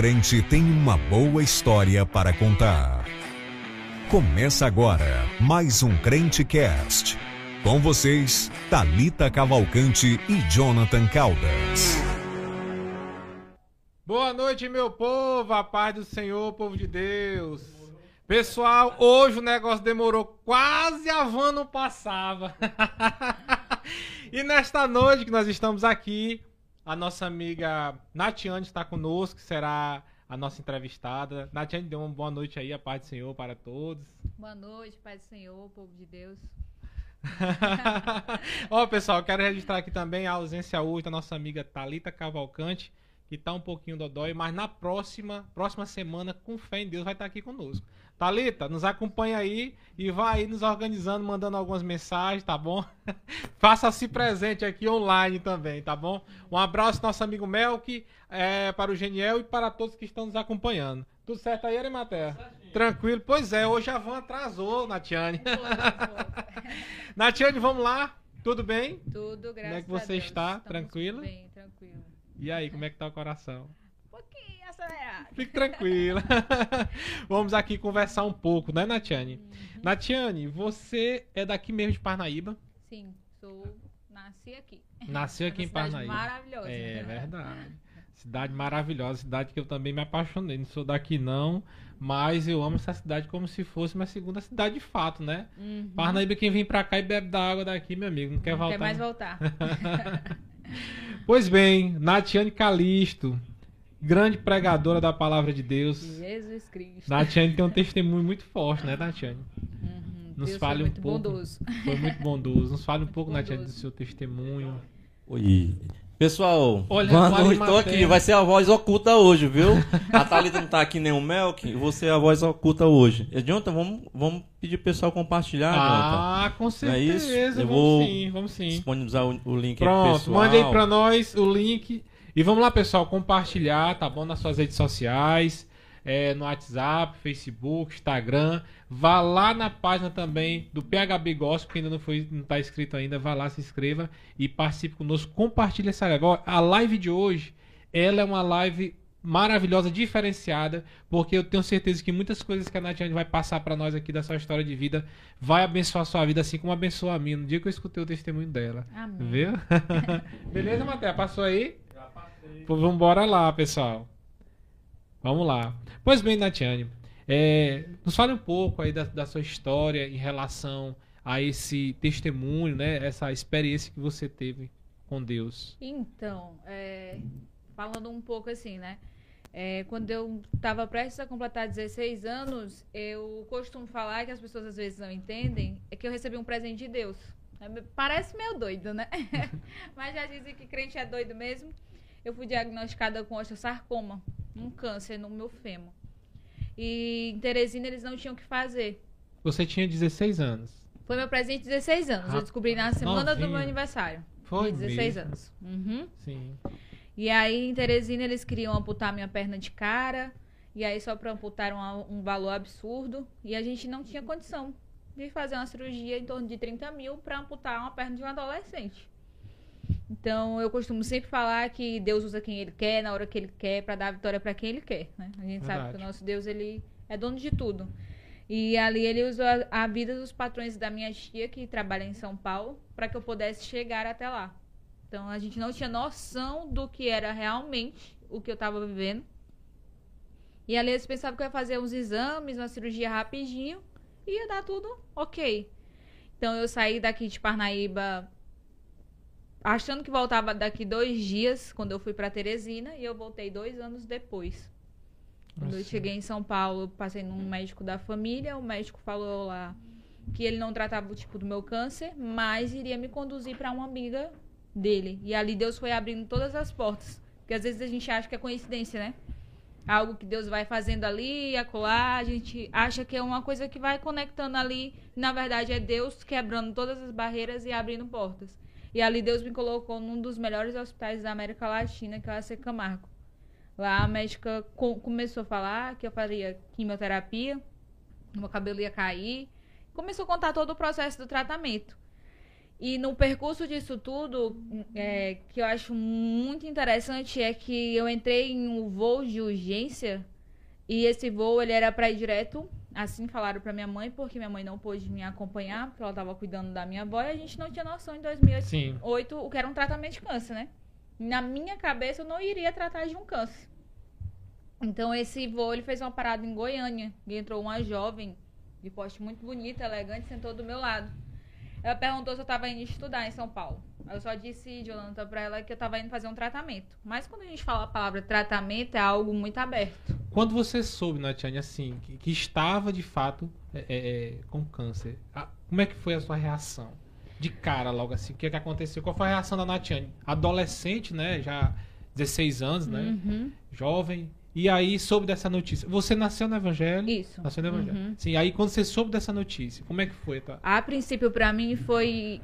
Crente tem uma boa história para contar. Começa agora mais um Crente Cast. Com vocês, Talita Cavalcante e Jonathan Caldas. Boa noite, meu povo, a paz do Senhor, povo de Deus. Pessoal, hoje o negócio demorou quase a van não passava. e nesta noite que nós estamos aqui, a nossa amiga Natiane está conosco, que será a nossa entrevistada. Natiane, dê uma boa noite aí, a paz do Senhor para todos. Boa noite, paz do Senhor, povo de Deus. Ó, pessoal, quero registrar aqui também a ausência hoje da nossa amiga Talita Cavalcante, que está um pouquinho dodói, mas na próxima, próxima semana, com fé em Deus, vai estar aqui conosco. Thalita, nos acompanha aí e vai aí nos organizando, mandando algumas mensagens, tá bom? Faça-se presente aqui online também, tá bom? Um abraço nosso amigo Melk, é, para o Geniel e para todos que estão nos acompanhando. Tudo certo aí, Arimatea? Tranquilo? Pois é, hoje a van atrasou, Natiane. Natiane, vamos lá? Tudo bem? Tudo, graças Como é que você a Deus. está? Estamos Tranquilo? Bem, tranquilo. E aí, como é que tá o coração? Acelerado. Fique tranquila. Vamos aqui conversar um pouco, né, Natiane? Uhum. Natiane, você é daqui mesmo de Parnaíba? Sim, sou. Nasci aqui. Nasceu aqui Uma em Parnaíba. Maravilhosa. É verdade. Cidade maravilhosa, cidade que eu também me apaixonei. Não sou daqui não, mas eu amo essa cidade como se fosse minha segunda cidade de fato, né? Uhum. Parnaíba, quem vem pra cá e bebe da água daqui, meu amigo, não quer Não voltar. quer mais voltar. Pois bem, Natiane Calisto, grande pregadora da palavra de Deus. Jesus Cristo. Natiane tem um testemunho muito forte, né, Natiane? Uhum. Nos Deus fale foi um muito pouco. bondoso. Foi muito bondoso. Nos fale um pouco, Bondoso. Natiane, do seu testemunho. Oi. Pessoal, Olha, boa noite, tô aqui. Vai ser a voz oculta hoje, viu? A Thalita não tá aqui nem o Melk, você é a voz oculta hoje. E, Jonathan, vamos, vamos pedir pro pessoal compartilhar, Jonathan. Ah, com Não é certeza. isso? Eu vamos vou sim, vamos sim. Disponibilizar o, o link aí pro Pronto, pessoal. mande aí pra nós o link. E vamos lá, pessoal, compartilhar, tá bom? Nas suas redes sociais, é, no WhatsApp, Facebook, Instagram. Vá lá na página também do PHB Gospel, que ainda não, foi, não tá inscrito ainda. Vá lá, se inscreva e participe conosco. Compartilhe essa live. Agora, A live de hoje, ela é uma live maravilhosa, diferenciada, porque eu tenho certeza que muitas coisas que a Natiane vai passar pra nós aqui da sua história de vida vai abençoar a sua vida, assim como abençoou a minha no dia que eu escutei o testemunho dela. Amém. Viu? Beleza, Matéia? Passou aí? Vamos embora lá, pessoal. Vamos lá. Pois bem, Natiane, é, nos fale um pouco aí da, da sua história em relação a esse testemunho, né? Essa experiência que você teve com Deus. Então, é, falando um pouco assim, né? É, quando eu estava prestes a completar 16 anos, eu costumo falar que as pessoas às vezes não entendem, é que eu recebi um presente de Deus. É, Parece meio doido, né? Mas já dizem que crente é doido mesmo. Eu fui diagnosticada com osteosarcoma, um câncer no meu fêmur. E em Teresina eles não tinham o que fazer. Você tinha 16 anos. Foi meu presente de 16 anos. Eu descobri na semana do meu Novinha. aniversário. Foi de 16 mesmo? anos. Uhum. Sim. E aí, em Teresina, eles queriam amputar minha perna de cara. E aí, só para amputar um, um valor absurdo. E a gente não tinha condição de fazer uma cirurgia em torno de 30 mil para amputar uma perna de um adolescente. Então, eu costumo sempre falar que Deus usa quem Ele quer, na hora que Ele quer, para dar vitória para quem Ele quer. Né? A gente sabe Verdade. que o nosso Deus, Ele é dono de tudo. E ali ele usou a, a vida dos patrões da minha tia, que trabalha em São Paulo, para que eu pudesse chegar até lá. Então a gente não tinha noção do que era realmente o que eu tava vivendo. E ali eles pensavam que eu ia fazer uns exames, uma cirurgia rapidinho, e ia dar tudo ok. Então eu saí daqui de Parnaíba achando que voltava daqui dois dias, quando eu fui para Teresina, e eu voltei dois anos depois. Quando eu Nossa. cheguei em São Paulo, eu passei num médico da família, o médico falou lá que ele não tratava o tipo do meu câncer, mas iria me conduzir para uma amiga dele. E ali Deus foi abrindo todas as portas. Porque às vezes a gente acha que é coincidência, né? Algo que Deus vai fazendo ali, acolá, a gente acha que é uma coisa que vai conectando ali. Na verdade, é Deus quebrando todas as barreiras e abrindo portas. E ali Deus me colocou num dos melhores hospitais da América Latina, que é o AC Camargo. Lá a médica co- começou a falar que eu faria quimioterapia, meu cabelo ia cair. Começou a contar todo o processo do tratamento. E no percurso disso tudo, é, que eu acho muito interessante é que eu entrei em um voo de urgência e esse voo ele era para ir direto. Assim falaram para minha mãe, porque minha mãe não pôde me acompanhar, porque ela estava cuidando da minha avó e a gente não tinha noção em 2008 Sim. o que era um tratamento de câncer, né? Na minha cabeça eu não iria tratar de um câncer. Então esse voo ele fez uma parada em Goiânia e entrou uma jovem de porte muito bonita, elegante, sentou do meu lado. Ela perguntou se eu estava indo estudar em São Paulo. Eu só disse, Jonathan, para ela que eu estava indo fazer um tratamento. Mas quando a gente fala a palavra tratamento, é algo muito aberto. Quando você soube, Natiane, assim, que, que estava de fato é, é, com câncer, a- como é que foi a sua reação? De cara, logo assim, o que, é que aconteceu? Qual foi a reação da Natiane? Adolescente, né? Já 16 anos, né? Uhum. Jovem. E aí soube dessa notícia. Você nasceu no Evangelho? Isso. Nasceu no Evangelho. Uhum. Sim, aí quando você soube dessa notícia, como é que foi? Tá? A princípio, para mim, foi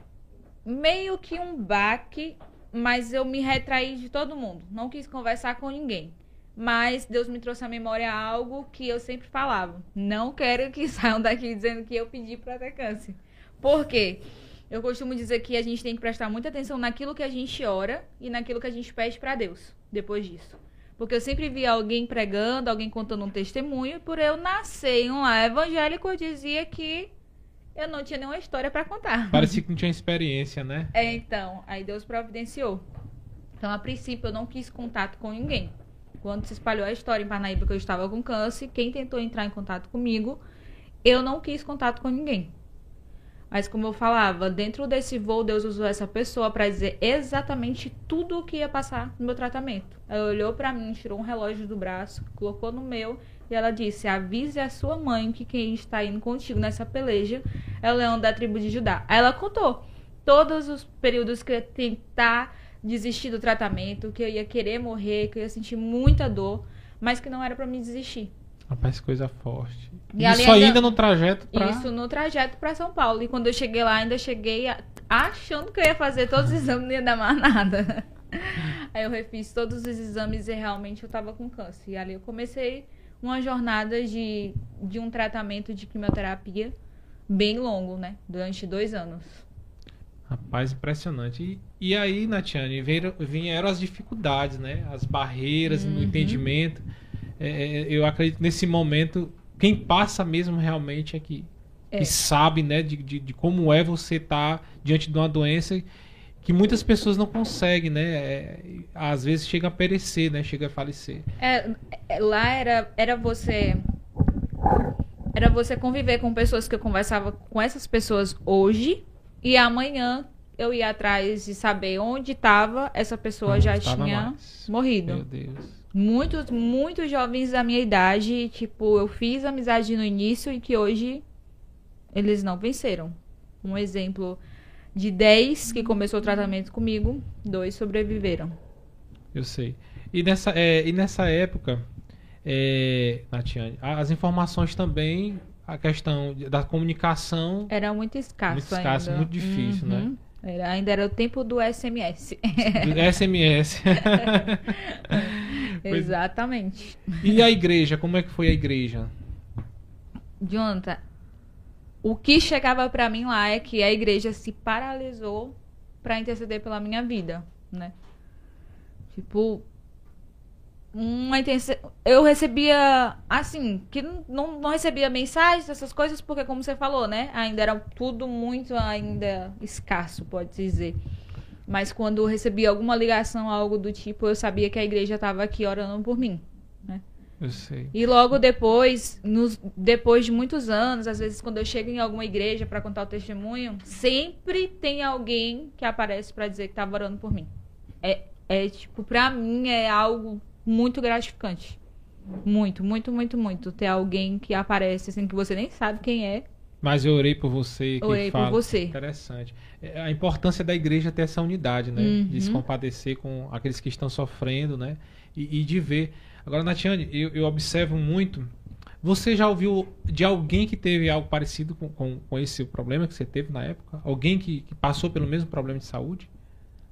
meio que um baque, mas eu me retraí de todo mundo. Não quis conversar com ninguém. Mas Deus me trouxe à memória algo que eu sempre falava. Não quero que saiam daqui dizendo que eu pedi para ter câncer. Por quê? Eu costumo dizer que a gente tem que prestar muita atenção naquilo que a gente ora e naquilo que a gente pede para Deus depois disso. Porque eu sempre via alguém pregando, alguém contando um testemunho, e por eu nascer em um lar evangélico, eu dizia que eu não tinha nenhuma história para contar. Parecia que não tinha experiência, né? É, então, aí Deus providenciou. Então, a princípio, eu não quis contato com ninguém. Quando se espalhou a história em Parnaíba que eu estava com câncer, quem tentou entrar em contato comigo, eu não quis contato com ninguém. Mas como eu falava, dentro desse voo, Deus usou essa pessoa para dizer exatamente tudo o que ia passar no meu tratamento. Ela olhou para mim, tirou um relógio do braço, colocou no meu e ela disse: "Avise a sua mãe que quem está indo contigo nessa peleja é o leão da tribo de Judá". Aí ela contou todos os períodos que eu ia tentar desistir do tratamento, que eu ia querer morrer, que eu ia sentir muita dor, mas que não era para me desistir. Rapaz, coisa forte. E Isso ainda- ainda no trajeto pra. Isso no trajeto para São Paulo. E quando eu cheguei lá, ainda cheguei achando que eu ia fazer todos os exames e não ia dar mais nada. Aí eu refiz todos os exames e realmente eu tava com câncer. E ali eu comecei uma jornada de, de um tratamento de quimioterapia bem longo, né? Durante dois anos. Rapaz, impressionante. E, e aí, Natiane, vieram, vieram as dificuldades, né? As barreiras no Uhum. entendimento. É, é, eu acredito que nesse momento, quem passa mesmo realmente é que, É. que sabe, né? De, de, de como é você estar diante de uma doença que muitas pessoas não conseguem, né? É, às vezes chega a perecer, né? Chega a falecer. É, é, lá era, era você. Era você conviver com pessoas que eu conversava com essas pessoas hoje e amanhã eu ia atrás de saber onde estava essa pessoa Não já tinha mais. morrido. Meu Deus. Muitos, muitos jovens da minha idade, tipo, eu fiz amizade no início e que hoje eles não venceram. Um exemplo de 10 que começou o tratamento comigo, dois sobreviveram. Eu sei. E nessa, é, e nessa época, é, Natiane, as informações também, a questão da comunicação, Era muito escasso Muito escasso, ainda. muito difícil, né? Era, ainda era o tempo do SMS. do SMS. Exatamente. e a igreja, como é que foi a igreja? Jonathan, o que chegava pra mim lá é que a igreja se paralisou pra interceder pela minha vida, né? Tipo, uma intenção. Eu recebia, assim, que não, não, recebia mensagens, essas coisas, porque, como você falou, né? Ainda era tudo muito ainda escasso, pode dizer. Mas quando eu recebia alguma ligação, algo do tipo, eu sabia que a igreja estava aqui orando por mim. Eu sei. E logo depois, nos, depois de muitos anos, às vezes quando eu chego em alguma igreja para contar o testemunho, sempre tem alguém que aparece para dizer que estava orando por mim. É, é tipo, pra mim é algo muito gratificante. Muito, muito, muito, muito. Ter alguém que aparece assim que você nem sabe quem é. Mas eu orei por você. Que Orei por fala. você. Interessante. É, A importância da igreja ter essa unidade, né? Uhum. De se compadecer com aqueles que estão sofrendo, né? E, e de ver. Agora, Natiane, eu, eu observo muito. Você já ouviu de alguém que teve algo parecido com, com, com esse problema que você teve na época? Alguém que, que passou pelo mesmo problema de saúde?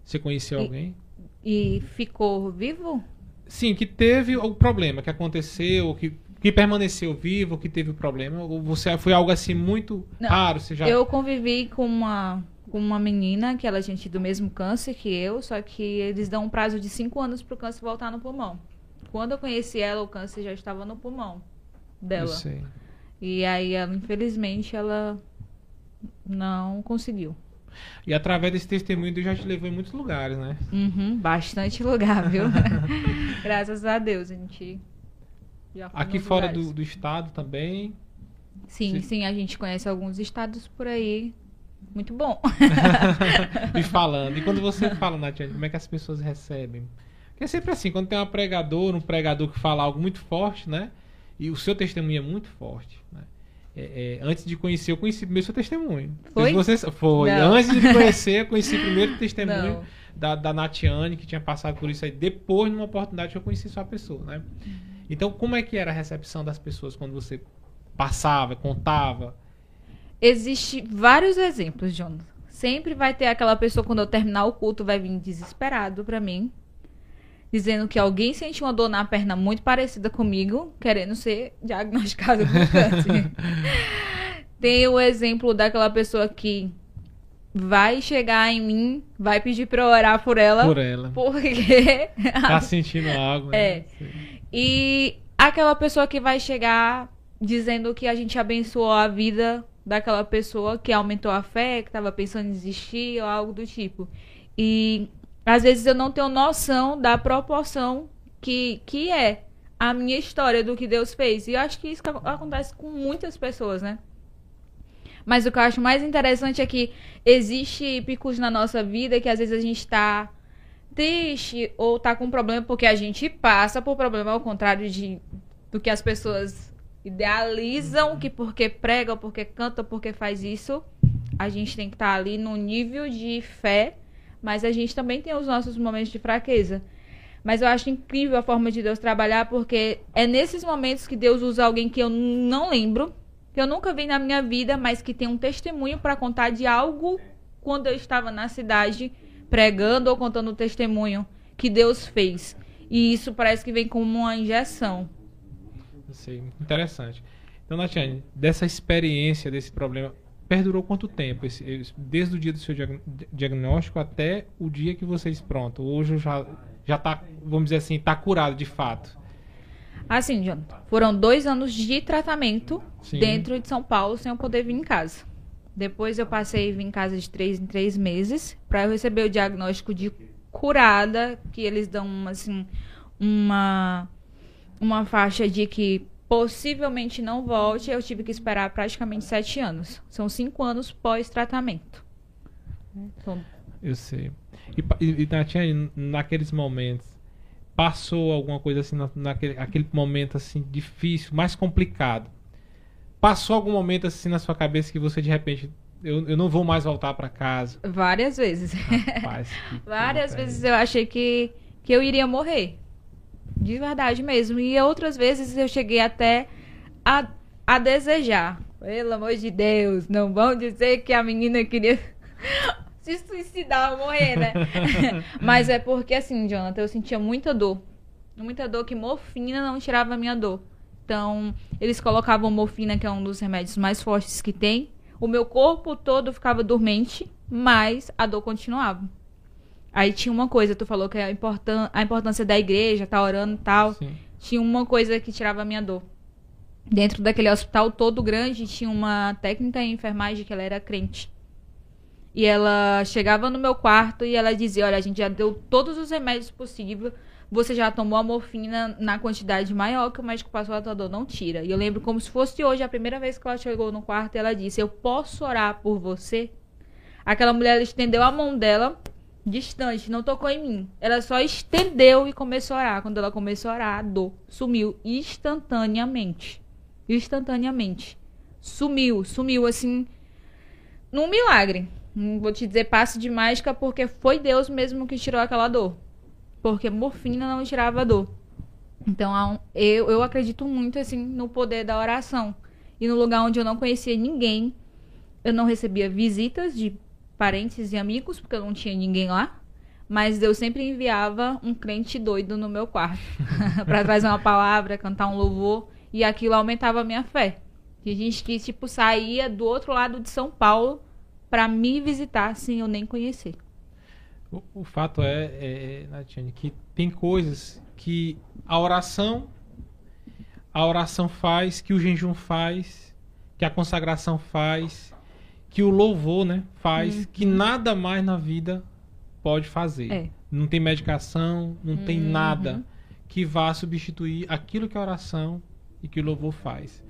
Você conheceu E- alguém? E ficou vivo? Sim, que teve o problema que aconteceu, que, que permaneceu vivo, que teve o problema. Ou você foi algo assim muito Não, raro? Você já... Eu convivi com uma com uma menina que ela tinha tido o mesmo câncer que eu, só que eles dão um prazo de cinco anos pro câncer voltar no pulmão. Quando eu conheci ela, o câncer já estava no pulmão Eu dela. sei. E aí, ela, infelizmente, ela não conseguiu. E através desse testemunho, Deus já te levou em muitos lugares, né? Uhum, bastante lugar, viu? Graças a Deus, a gente já foi Aqui fora do, do estado também. Sim, Sim. sim, a gente conhece alguns estados por aí. Muito bom. e falando. E quando você fala, Natiane, como é que as pessoas recebem? Porque é sempre assim, quando tem uma pregadora, um pregador que fala algo muito forte, né? E o seu testemunho é muito forte, né? É, é, antes de conhecer, eu conheci primeiro seu testemunho. Foi? Você, foi. Não. Antes de conhecer, eu conheci primeiro o testemunho Não. da, da Natiane, que tinha passado por isso aí. Depois, numa oportunidade, que eu conheci sua pessoa, né? Então, como é que era a recepção das pessoas quando você passava, contava? Existem vários exemplos, Jonathan. Sempre vai ter aquela pessoa, quando eu terminar o culto, vai vir desesperado pra mim. Dizendo que alguém sentiu uma dor na perna muito parecida comigo, querendo ser diagnosticado com câncer. Tem o exemplo daquela pessoa que vai chegar em mim, vai pedir pra eu orar por ela. Por ela. Porque Tá sentindo algo, né? É. E aquela pessoa que vai chegar dizendo que a gente abençoou a vida daquela pessoa que aumentou a fé, que estava pensando em desistir ou algo do tipo. E às vezes eu não tenho noção da proporção que, que é a minha história do que Deus fez. E eu acho que isso ac- acontece com muitas pessoas, né? Mas o que eu acho mais interessante é que existe picos na nossa vida que às vezes a gente tá triste ou tá com problema porque a gente passa por problema ao contrário de do que as pessoas idealizam que porque prega, porque canta, porque faz isso, a gente tem que estar ali no nível de fé, mas a gente também tem os nossos momentos de fraqueza. Mas eu acho incrível a forma de Deus trabalhar porque é nesses momentos que Deus usa alguém que eu não lembro, que eu nunca vi na minha vida, mas que tem um testemunho para contar de algo quando eu estava na cidade pregando ou contando o testemunho que Deus fez. E isso parece que vem como uma injeção. Sei, interessante. Então, Natiane, dessa experiência, desse problema, perdurou quanto tempo? Esse- desde o dia do seu diag- diagnóstico até o dia que vocês, pronto, hoje já, já tá, vamos dizer assim, tá curado de fato. Assim, Jonathan, foram dois anos de tratamento Sim. dentro de São Paulo sem eu poder vir em casa. Depois eu passei a vir em casa de três em três meses para eu receber o diagnóstico de curada, que eles dão uma, assim uma uma faixa de que possivelmente não volte. Eu tive que esperar praticamente sete anos. São cinco anos pós-tratamento. Então, Eu sei. E, e, naqueles momentos, passou alguma coisa assim, na- naquele aquele momento assim, difícil, mais complicado? Passou algum momento assim na sua cabeça que você de repente, eu, eu não vou mais voltar para casa? várias vezes. Rapaz, Várias vezes eu achei que, que eu iria morrer. De verdade mesmo. E outras vezes eu cheguei até a, a desejar. Pelo amor de Deus, não vão dizer que a menina queria se suicidar ou morrer, né? Mas é porque assim, Jonathan, eu sentia muita dor. Muita dor que morfina não tirava a minha dor. Então, eles colocavam morfina, que é um dos remédios mais fortes que tem. O meu corpo todo ficava dormente, mas a dor continuava. Aí tinha uma coisa, tu falou que é a, importan a importância da igreja, tá orando e tal. Sim. Tinha uma coisa que tirava a minha dor. Dentro daquele hospital todo grande, tinha uma técnica em enfermagem que ela era crente. E ela chegava no meu quarto e ela dizia: Olha, a gente já deu todos os remédios possíveis. Você já tomou a morfina na quantidade maior que o médico passou a tua dor, não tira. E eu lembro como se fosse hoje, a primeira vez que ela chegou no quarto, ela disse: Eu posso orar por você? Aquela mulher ela estendeu a mão dela distante, não tocou em mim. Ela só estendeu e começou a orar. Quando ela começou a orar, a dor sumiu instantaneamente. Instantaneamente. Sumiu, sumiu assim, num milagre. Não vou te dizer passe de mágica porque foi Deus mesmo que tirou aquela dor. Porque morfina não tirava dor. Então eu, eu acredito muito assim no poder da oração. E no lugar onde eu não conhecia ninguém, eu não recebia visitas de parentes e amigos, porque eu não tinha ninguém lá. Mas Deus sempre enviava um crente doido no meu quarto para trazer uma palavra, cantar um louvor, e aquilo aumentava a minha fé. Tinha gente que tipo saía do outro lado de São Paulo pra me visitar sem eu nem conhecer. O, o fato é, é, Natiane, que tem coisas que a oração, a oração faz, que o jejum faz, que a consagração faz, que o louvor, né, faz, que nada mais na vida pode fazer. É. Não tem medicação, não tem Uhum. nada que vá substituir aquilo que a oração e que o louvor faz.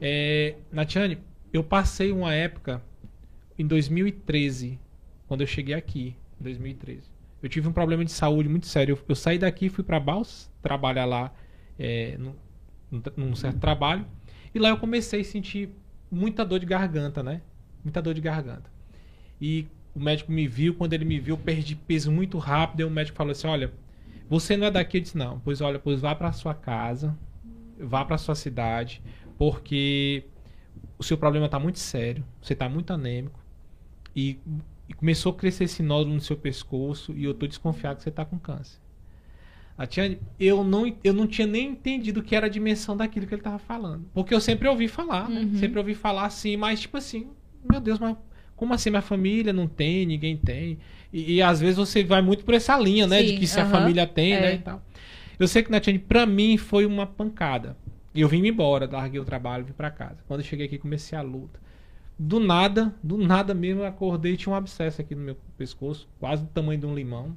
É, Natiane, eu passei uma época em 2013, quando eu cheguei aqui, em 2013. Eu tive um problema de saúde muito sério. Eu, eu saí daqui, fui para Baus, trabalhar lá é, num- num certo trabalho, e lá eu comecei a sentir muita dor de garganta, né? Muita dor de garganta. E o médico me viu, quando ele me viu, eu perdi peso muito rápido, e o médico falou assim: "Olha, você não é daqui?" Eu disse: "Não". Pois olha, pois vá para sua casa, vá para sua cidade, porque o seu problema está muito sério, você está muito anêmico e, e começou a crescer esse nódulo no seu pescoço e eu tô desconfiado que você está com câncer. A Tiane, eu não, eu não tinha nem entendido o que era a dimensão daquilo que ele estava falando. Porque eu sempre ouvi falar, né? Uhum. Sempre ouvi falar assim, mas tipo assim, meu Deus, mas como assim minha família não tem, ninguém tem? E, e às vezes você vai muito por essa linha, né? de Sim, que se a aham, família tem, né? é. E tal. Eu sei que, Natiane, pra mim foi uma pancada. E eu vim embora, larguei o trabalho, vim pra casa. Quando eu cheguei aqui, comecei a luta. Do nada, do nada mesmo, eu acordei e tinha um abscesso aqui no meu pescoço, quase do tamanho de um limão.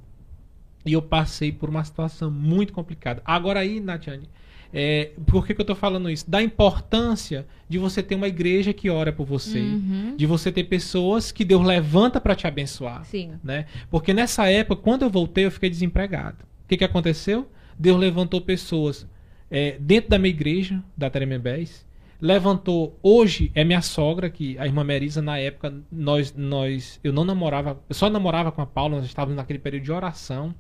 E eu passei por uma situação muito complicada. Agora aí, Natiane, é, por que, que eu tô falando isso? Da importância de você ter uma igreja que ora por você, Uhum. de você ter pessoas que Deus levanta pra te abençoar Sim. né? Porque nessa época, quando eu voltei, eu fiquei desempregado. O que, que aconteceu? Deus levantou pessoas é, dentro da minha igreja, da Tremembés. Levantou, hoje é minha sogra, que a irmã Merisa, na época, nós, nós, eu não namorava, eu só namorava com a Paula, nós estávamos naquele período de oração,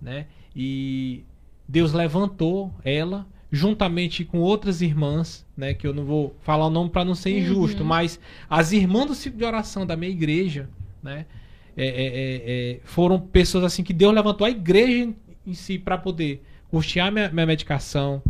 né? E Deus levantou ela, juntamente com outras irmãs, né? Que eu não vou falar o nome para não ser injusto, mas as irmãs do ciclo de oração da minha igreja, né? é, é, é, é, foram pessoas assim que Deus levantou a igreja em, em si para poder custear minha, minha medicação,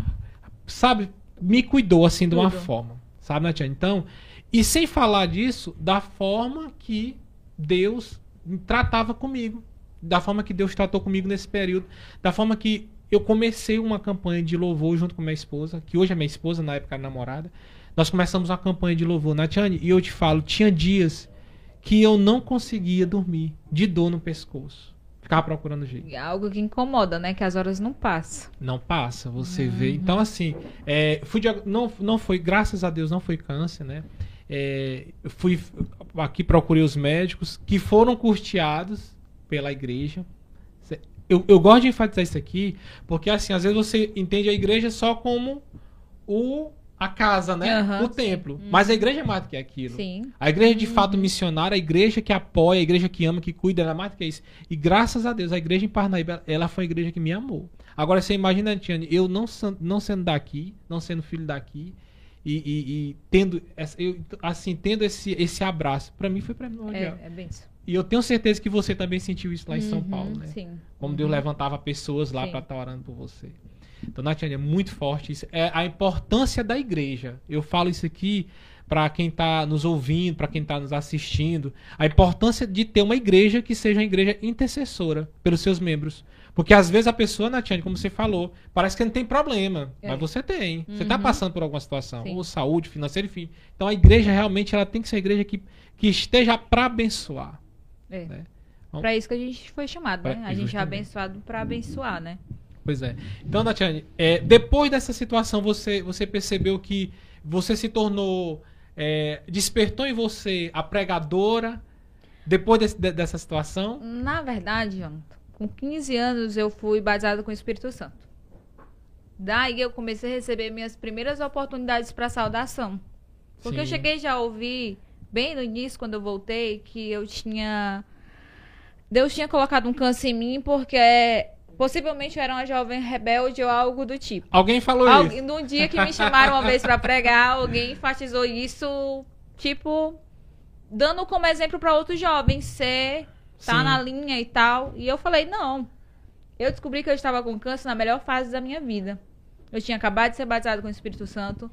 sabe? Me cuidou assim de uma Tudo. forma, sabe, Natiane? Então, e sem falar disso, da forma que Deus tratava comigo, da forma que Deus tratou comigo nesse período, da forma que eu comecei uma campanha de louvor junto com minha esposa, que hoje é minha esposa, na época era namorada. Nós começamos uma campanha de louvor, Natiane, e eu te falo, tinha dias que eu não conseguia dormir de dor no pescoço. Ficava procurando jeito. É Algo que incomoda, né? Que as horas não passam. Não passa, você Uhum. vê. Então, assim, é, fui não, não foi, graças a Deus, não foi câncer, né? É, eu fui aqui, procurei os médicos que foram custeados pela igreja. Eu, eu gosto de enfatizar isso aqui, porque assim, às vezes você entende a igreja só como o, a casa, né? Aham, o templo. Mas a igreja é mais do que aquilo. Sim. A igreja de fato missionária, a igreja que apoia, a igreja que ama, que cuida, ela é mais do que isso. E graças a Deus, a igreja em Parnaíba, ela foi a igreja que me amou. Agora você imagina, Tiane, eu não, não sendo daqui, não sendo filho daqui, e, e- e tendo, eu, assim, tendo esse, esse abraço, pra mim foi primordial. É, é bem isso. E eu tenho certeza que você também sentiu isso lá em São Uhum, Paulo, né? Sim. Como Deus levantava pessoas lá para estar orando por você. Então, Natiane, é muito forte isso. É a importância da igreja. Eu falo isso aqui para quem está nos ouvindo, para quem está nos assistindo. A importância de ter uma igreja que seja uma igreja intercessora pelos seus membros. Porque às vezes a pessoa, Natiane, como você falou, parece que não tem problema. É. Mas você tem. Você está Uhum. passando por alguma situação. Sim. Ou saúde, financeira, enfim. Então a igreja realmente ela tem que ser uma igreja que, que esteja para abençoar. É. né? Pra isso que a gente foi chamado, Pra- né? A gente é abençoado pra abençoar, né? Pois é. Então, Natiane, é, depois dessa situação, você, você percebeu que você se tornou. é, despertou em você a pregadora depois desse- de- dessa situação? Na verdade, Jonathan, com 15 anos eu fui batizada com o Espírito Santo. Daí eu comecei a receber minhas primeiras oportunidades para saudação. Porque eu Sim. cheguei já a ouvir, bem no início, quando eu voltei, que eu tinha. Deus tinha colocado um câncer em mim porque é, possivelmente eu era uma jovem rebelde ou algo do tipo. Alguém falou Algu- isso? No dia que me chamaram uma vez pra pregar, alguém enfatizou isso, tipo, dando como exemplo pra outros jovens, ser, tá Sim. na linha e tal. E eu falei, não. Eu descobri que eu estava com câncer na melhor fase da minha vida. Eu tinha acabado de ser batizado com o Espírito Santo.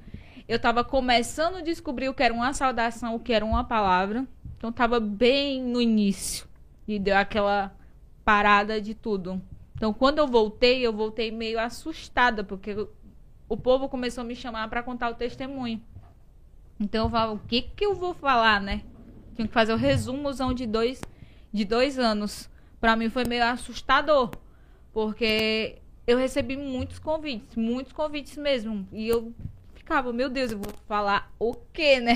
Eu estava começando a descobrir o que era uma saudação, o que era uma palavra. Então tava bem no início. E deu aquela parada de tudo. Então quando eu voltei, eu voltei meio assustada, porque o- povo começou a me chamar para contar o testemunho. Então eu falava, o que que eu vou falar, né? Tinha que fazer o resumozão de dois, de dois anos. Pra mim foi meio assustador, porque eu recebi muitos convites, muitos convites mesmo. E eu ficava, meu Deus, eu vou falar o quê, né?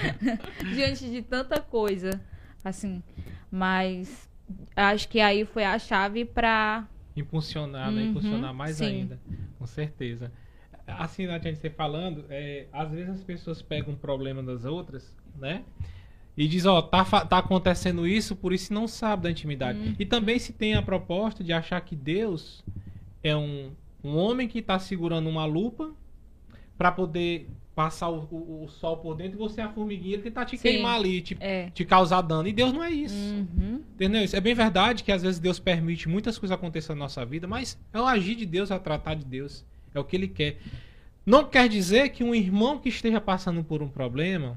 Diante de tanta coisa, assim. Mas acho que aí foi a chave pra. Impulsionar, né? Uhum, Impulsionar mais sim. ainda. Com certeza. Assim, Nath, a gente falando, é, às vezes as pessoas pegam um problema das outras, né? E diz, ó, tá, tá acontecendo isso, por isso não sabe da intimidade. Uhum. E também se tem a proposta de achar que Deus é um, um homem que tá segurando uma lupa para poder passar o, o- o sol por dentro e você é a formiguinha, ele tentar te Sim. queimar ali, te, É. te causar dano. E Deus não é isso. Uhum. Entendeu? Isso é bem verdade que às vezes Deus permite muitas coisas acontecerem na nossa vida, mas é o agir de Deus, é o tratar de Deus. É o que ele quer. Não quer dizer que um irmão que esteja passando por um problema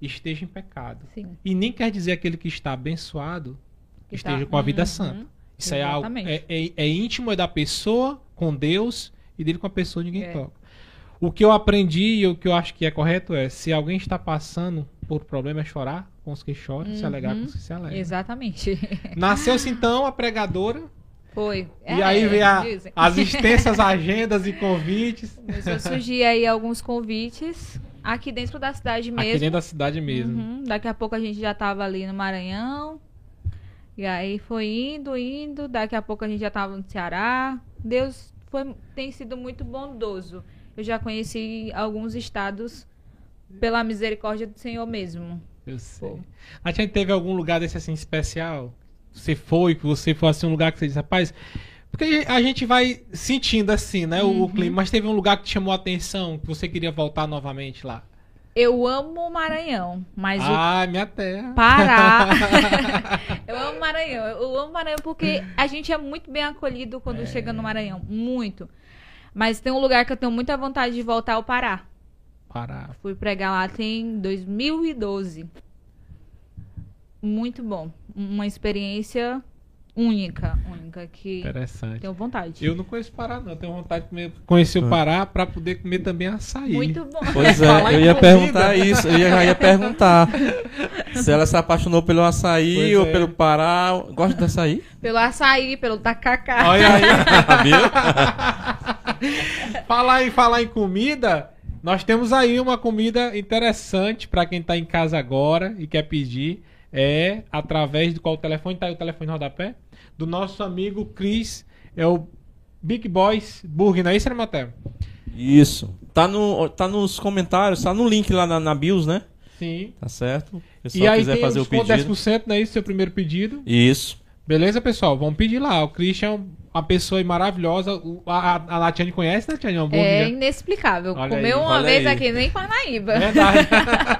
esteja em pecado. Sim. E nem quer dizer aquele que está abençoado Que esteja tá- com a vida Uhum. santa. Isso é, algo, é, é, é íntimo é da pessoa com Deus e dele com a pessoa ninguém É. toca. O que eu aprendi e o que eu acho que é correto é: se alguém está passando por problema, é chorar com os que choram, se alegrar com Uhum. os que se alegram. Exatamente. Nasceu-se então a pregadora, Foi. e É, aí vem a- as extensas agendas e convites Começou a surgir aí alguns convites aqui dentro da cidade aqui mesmo. dentro da cidade mesmo. Uhum. Daqui a pouco a gente já tava ali no Maranhão. E aí foi indo, indo. Daqui a pouco a gente já tava no Ceará. Deus foi, tem sido muito bondoso. Eu já conheci alguns estados pela misericórdia do Senhor mesmo. Eu sei. Pô. A gente teve algum lugar desse assim especial? Você foi, que você foi assim um lugar que você disse, rapaz. Porque a gente vai sentindo assim, né? o- O Uhum. clima. Mas teve um lugar que te chamou a atenção, que você queria voltar novamente lá. Eu amo o Maranhão, mas o Ah, minha terra. Pará. eu amo Maranhão. Eu amo Maranhão porque a gente é muito bem acolhido quando É. chega no Maranhão. Muito. Mas tem um lugar que eu tenho muita vontade de voltar ao Pará. Pará. Fui pregar lá tem 2012. Muito bom. Uma experiência única. Única que Interessante. tenho vontade. Eu não conheço Pará, não. Tenho vontade de comer- conhecer o Pará pra poder comer também açaí. Muito bom. Pois é, eu em ia comida. perguntar isso, eu ia, ia perguntar. Se ela se apaixonou pelo açaí Pois ou é. pelo Pará. Gosta de açaí? Pelo açaí, pelo tacacá. Olha aí. Viu? falar em falar em comida, nós temos aí uma comida interessante para quem tá em casa agora e quer pedir. É através do qual o telefone tá aí o telefone rodapé do nosso amigo Cris, é o Big Boys Burger, não é isso, né, Matheus? Isso. Tá, no, tá nos comentários, tá no link lá na, na BIOS, né? Sim. Tá certo? Se o E pessoal aí quiser tem fazer o pedido. 10%, não é isso, seu primeiro pedido? Isso. Beleza, pessoal? Vamos pedir lá. O Christian é uma pessoa maravilhosa. A, a, a Natiane conhece, Natiane? É um hambúrguer. É inexplicável. Olha Comeu aí, uma olha vez aí. aqui nem Parnaíba. Verdade.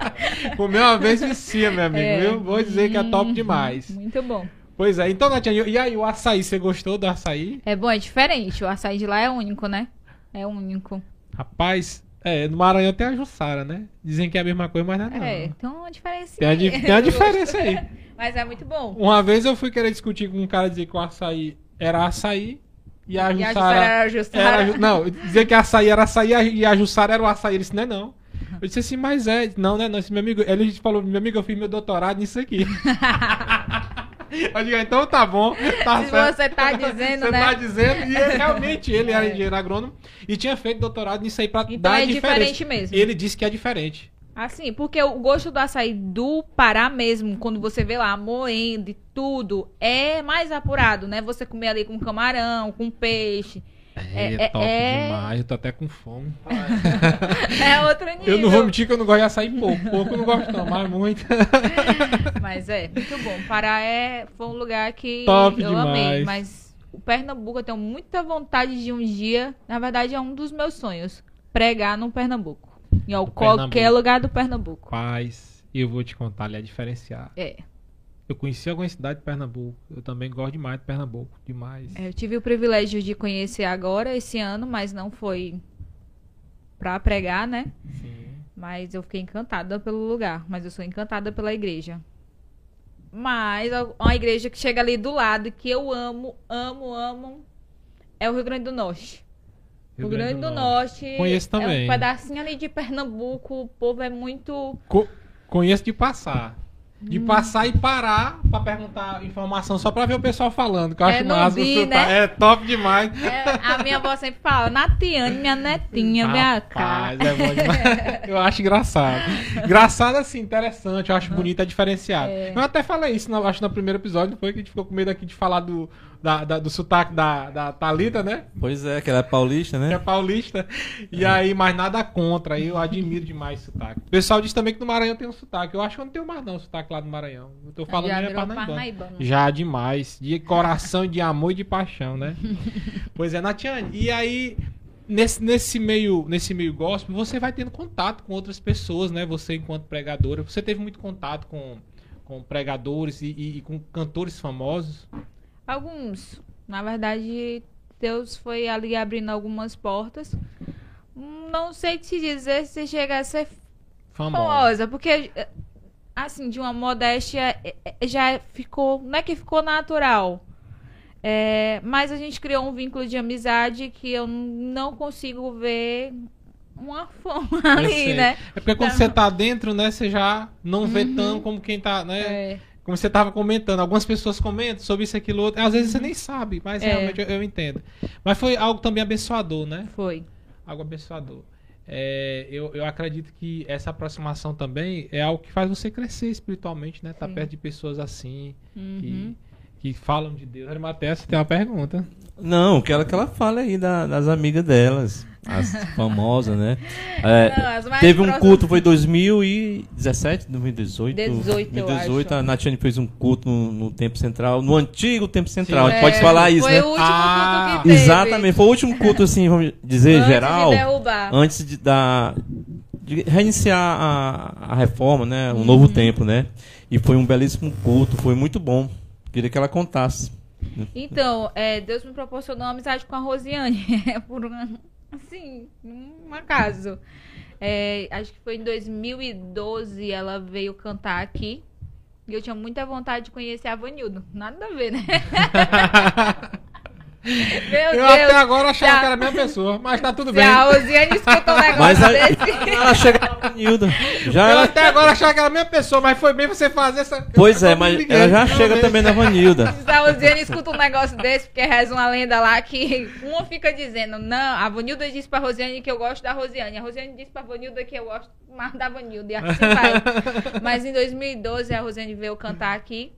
Comeu uma vez vicia, meu amigo, É. viu? Vou dizer que é top demais. Muito bom. Pois é, então, Natiane, e aí, o açaí, você gostou do açaí? É bom, é diferente. O açaí de lá é único, né? É único. Rapaz, é, no Maranhão tem a Jussara, né? Dizem que é a mesma coisa, mas não é não. É, tem uma diferença. Tem, a, di- tem a diferença aí. Mas é muito bom. Uma vez eu fui querer discutir com um cara dizer que o açaí era açaí e a E a Jussara... Jussara era a Jussara. Era não, dizer que açaí era açaí e a- Jussara era o açaí. Ele disse, não é não. Eu disse assim, mas é. Não, né? Não, esse meu amigo. Ele falou, meu amigo, eu fiz meu doutorado nisso aqui. eu digo, então tá bom. Tá Se certo. você tá dizendo, Você né? tá dizendo. E ele, realmente ele era É. engenheiro agrônomo e tinha feito doutorado nisso aí pra Então dar é diferença. diferente mesmo. Ele disse que é diferente. Assim, porque o gosto do açaí do Pará mesmo, quando você vê lá moendo e tudo, é mais apurado, né? Você comer ali com camarão, com peixe. É- é- top é- demais. Eu tô até com fome. É outro nível. Eu não vou mentir que eu não gosto de açaí pouco. Pouco eu não gosto não, mas muito. Mas é, muito bom. Pará é, foi um lugar que Top eu demais. amei. Mas o Pernambuco eu tenho muita vontade de um dia, na verdade é um dos meus sonhos, pregar no Pernambuco. Em qualquer Pernambuco. lugar do Pernambuco. Paz, eu vou te contar, ele é diferenciado. É. Eu conheci algumas cidades de Pernambuco. Eu também gosto demais de Pernambuco. Demais. É, Eu tive o privilégio de conhecer agora, esse ano, mas não foi pra pregar, né? Sim. Mas eu fiquei encantada pelo lugar. Mas eu sou encantada pela igreja. Mas uma igreja que chega ali do lado, que eu amo, amo, amo, é o Rio Grande do Norte. Rio Grande do Norte. Conheço É também. um pedacinho ali de Pernambuco. O povo é muito. Co- conheço de passar. De Hum. passar e parar pra perguntar informação só pra ver o pessoal falando. Que eu É, acho não massa. vi, né? É top demais. É, a minha avó sempre fala, Natiane, minha netinha, cá. Rapaz, é bom demais. Eu acho engraçado. Engraçado assim, interessante, eu acho bonito, é diferenciado. É. Eu até falei isso, acho no primeiro episódio, foi que a gente ficou com medo aqui de falar do, da, da- do sotaque da, da Thalita, né? Pois é, que ela é paulista, Que é né? paulista. E aí, mas nada contra. Eu admiro demais esse sotaque. O pessoal diz também que no Maranhão tem um sotaque. Eu acho que eu não tenho mais não sotaque lá do Maranhão. Eu tô falando Já já é. Já demais. De coração, de amor e de paixão, né? pois é, Natiane. E aí, nesse, nesse, meio, nesse meio gospel, você vai tendo contato com outras pessoas, né? Você, enquanto pregadora. Você teve muito contato com, com pregadores e, e- e com cantores famosos. Alguns. Na verdade, Deus foi ali abrindo algumas portas. Não sei te dizer se chega a ser Famosos. famosa, porque, assim, de uma modéstia eh, eh, já ficou. Não é que ficou natural. É, mas a gente criou um vínculo de amizade que eu não consigo ver uma fama ali, né? É porque quando Tá. você tá dentro, né, você já não vê tão como quem tá, né? É. Como você tava comentando, algumas pessoas comentam sobre isso, aquilo, outro. Às vezes você nem sabe, mas É. realmente eu, eu entendo. Mas foi algo também abençoador, né? Foi. Algo abençoador. É, eu, eu acredito que essa aproximação também é algo que faz você crescer espiritualmente, né? Tá Sim. perto de pessoas assim, Uhum. que, que falam de Deus. Arimatea, você tem uma pergunta. Não, quero que ela fale aí da- das amigas delas, as famosas, né? É, Não, as mais teve um próximas- culto, foi 2017, 2018? 18, eu 2018, acho. a Natiane fez um culto no, no Tempo Central, no antigo Tempo Central, a gente É, pode falar isso, foi né? o último Ah, culto que teve. Exatamente, foi o último culto, assim, vamos dizer, Antes geral, derrubar. antes de, da, de reiniciar a, a reforma, né? Um novo tempo, né? E foi um belíssimo culto, foi muito bom. Queria que ela contasse. Então, é, Deus me proporcionou uma amizade com a Rosiane. Por um, assim, um acaso. É, acho que foi em 2012 ela veio cantar aqui. E eu tinha muita vontade de conhecer a Vanildo. Nada a ver, né? Meu eu Deus. até agora achava Já- que era a mesma pessoa, mas tá tudo Se bem. a Rosiane escuta um negócio Mas a- desse. ela chega na Nilda. Já Eu ela, até agora achava que era a mesma pessoa, mas foi bem você fazer essa. pois eu é, mas liguei, ela já chega também na Vanilda. Se a Rosiane escuta um negócio desse, porque reza uma lenda lá que uma fica dizendo, não, a Vanilda disse pra Rosiane que eu gosto da Rosiane. A Rosiane disse pra Vanilda que eu gosto mais da Vanilda. E assim vai. Mas em 2012 a Rosiane veio cantar aqui.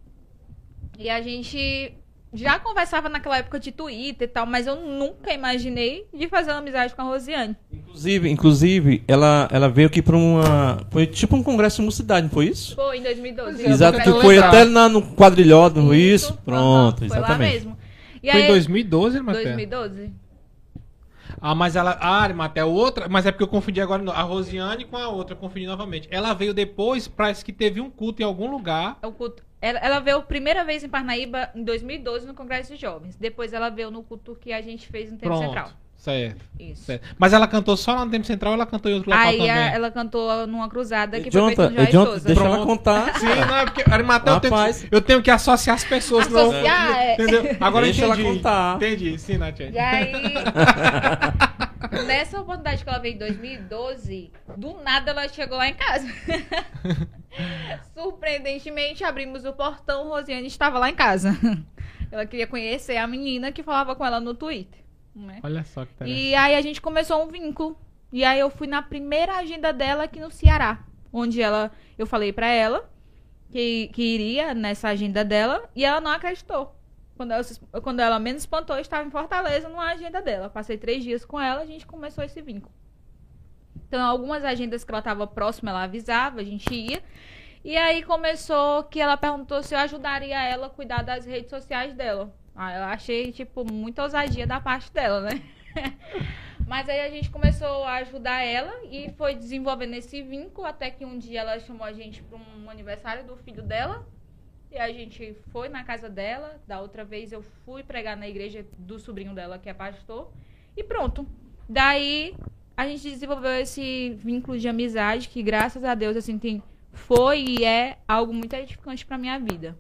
E a gente já conversava naquela época de Twitter e tal, mas eu nunca imaginei de fazer uma amizade com a Rosiane. Inclusive, inclusive ela, ela veio aqui pra uma. Foi tipo um congresso de mocidade, não foi isso? Foi em 2012. É, Exato, eu que foi até na, no quadrilhódromo, isso? Aham, Pronto, foi lá exatamente. mesmo. E Foi aí, em 2012, Matheus? 2012? Ah, mas ela. Ah, Maté, outra. Mas é porque eu confundi agora a Rosiane com a outra, confundi novamente. Ela veio depois, parece que teve um culto em algum lugar. É o culto- Ela, ela veio a primeira vez em Parnaíba em 2012 no Congresso de Jovens. Depois ela veio no culto que a gente fez no Tempo Pronto. Central. Certo, Isso. certo. Mas ela cantou só lá no Tempo Central ou ela cantou em outro local Aí também? a- ela cantou numa cruzada que foi Jonathan, feita no Jonathan, Souza. deixa ela Pronto. contar. Sim, não, é porque. Arimaté, eu, tenho que- eu tenho que associar as pessoas. Associar, é. Entendeu? Agora Deixa eu ela entendi. contar. Entendi, sim, Nath. E aí, nessa oportunidade que ela veio em 2012, do nada ela chegou lá em casa. Surpreendentemente, abrimos o portão, Rosiane estava lá em casa. Ela queria conhecer a menina que falava com ela no Twitter. Né? Olha só que interessante. E aí a gente começou um vínculo. E aí eu fui na primeira agenda dela aqui no Ceará. Onde ela. Eu falei pra ela que, que iria nessa agenda dela e ela não acreditou. Quando ela, quando ela menos espantou, eu estava em Fortaleza numa agenda dela. Passei três dias com ela, a gente começou esse vínculo. Então, algumas agendas que ela estava próxima, ela avisava, a gente ia. E aí começou que ela perguntou se eu ajudaria ela a cuidar das redes sociais dela. Ah, eu achei, tipo, muita ousadia da parte dela, né? Mas aí a gente começou a ajudar ela e foi desenvolvendo esse vínculo até que um dia ela chamou a gente para um aniversário do filho dela. E a gente foi na casa dela. Da outra vez eu fui pregar na igreja do sobrinho dela, que é pastor. E pronto. Daí a gente desenvolveu esse vínculo de amizade que, graças a Deus, assim, tem, foi e é algo muito edificante pra minha vida.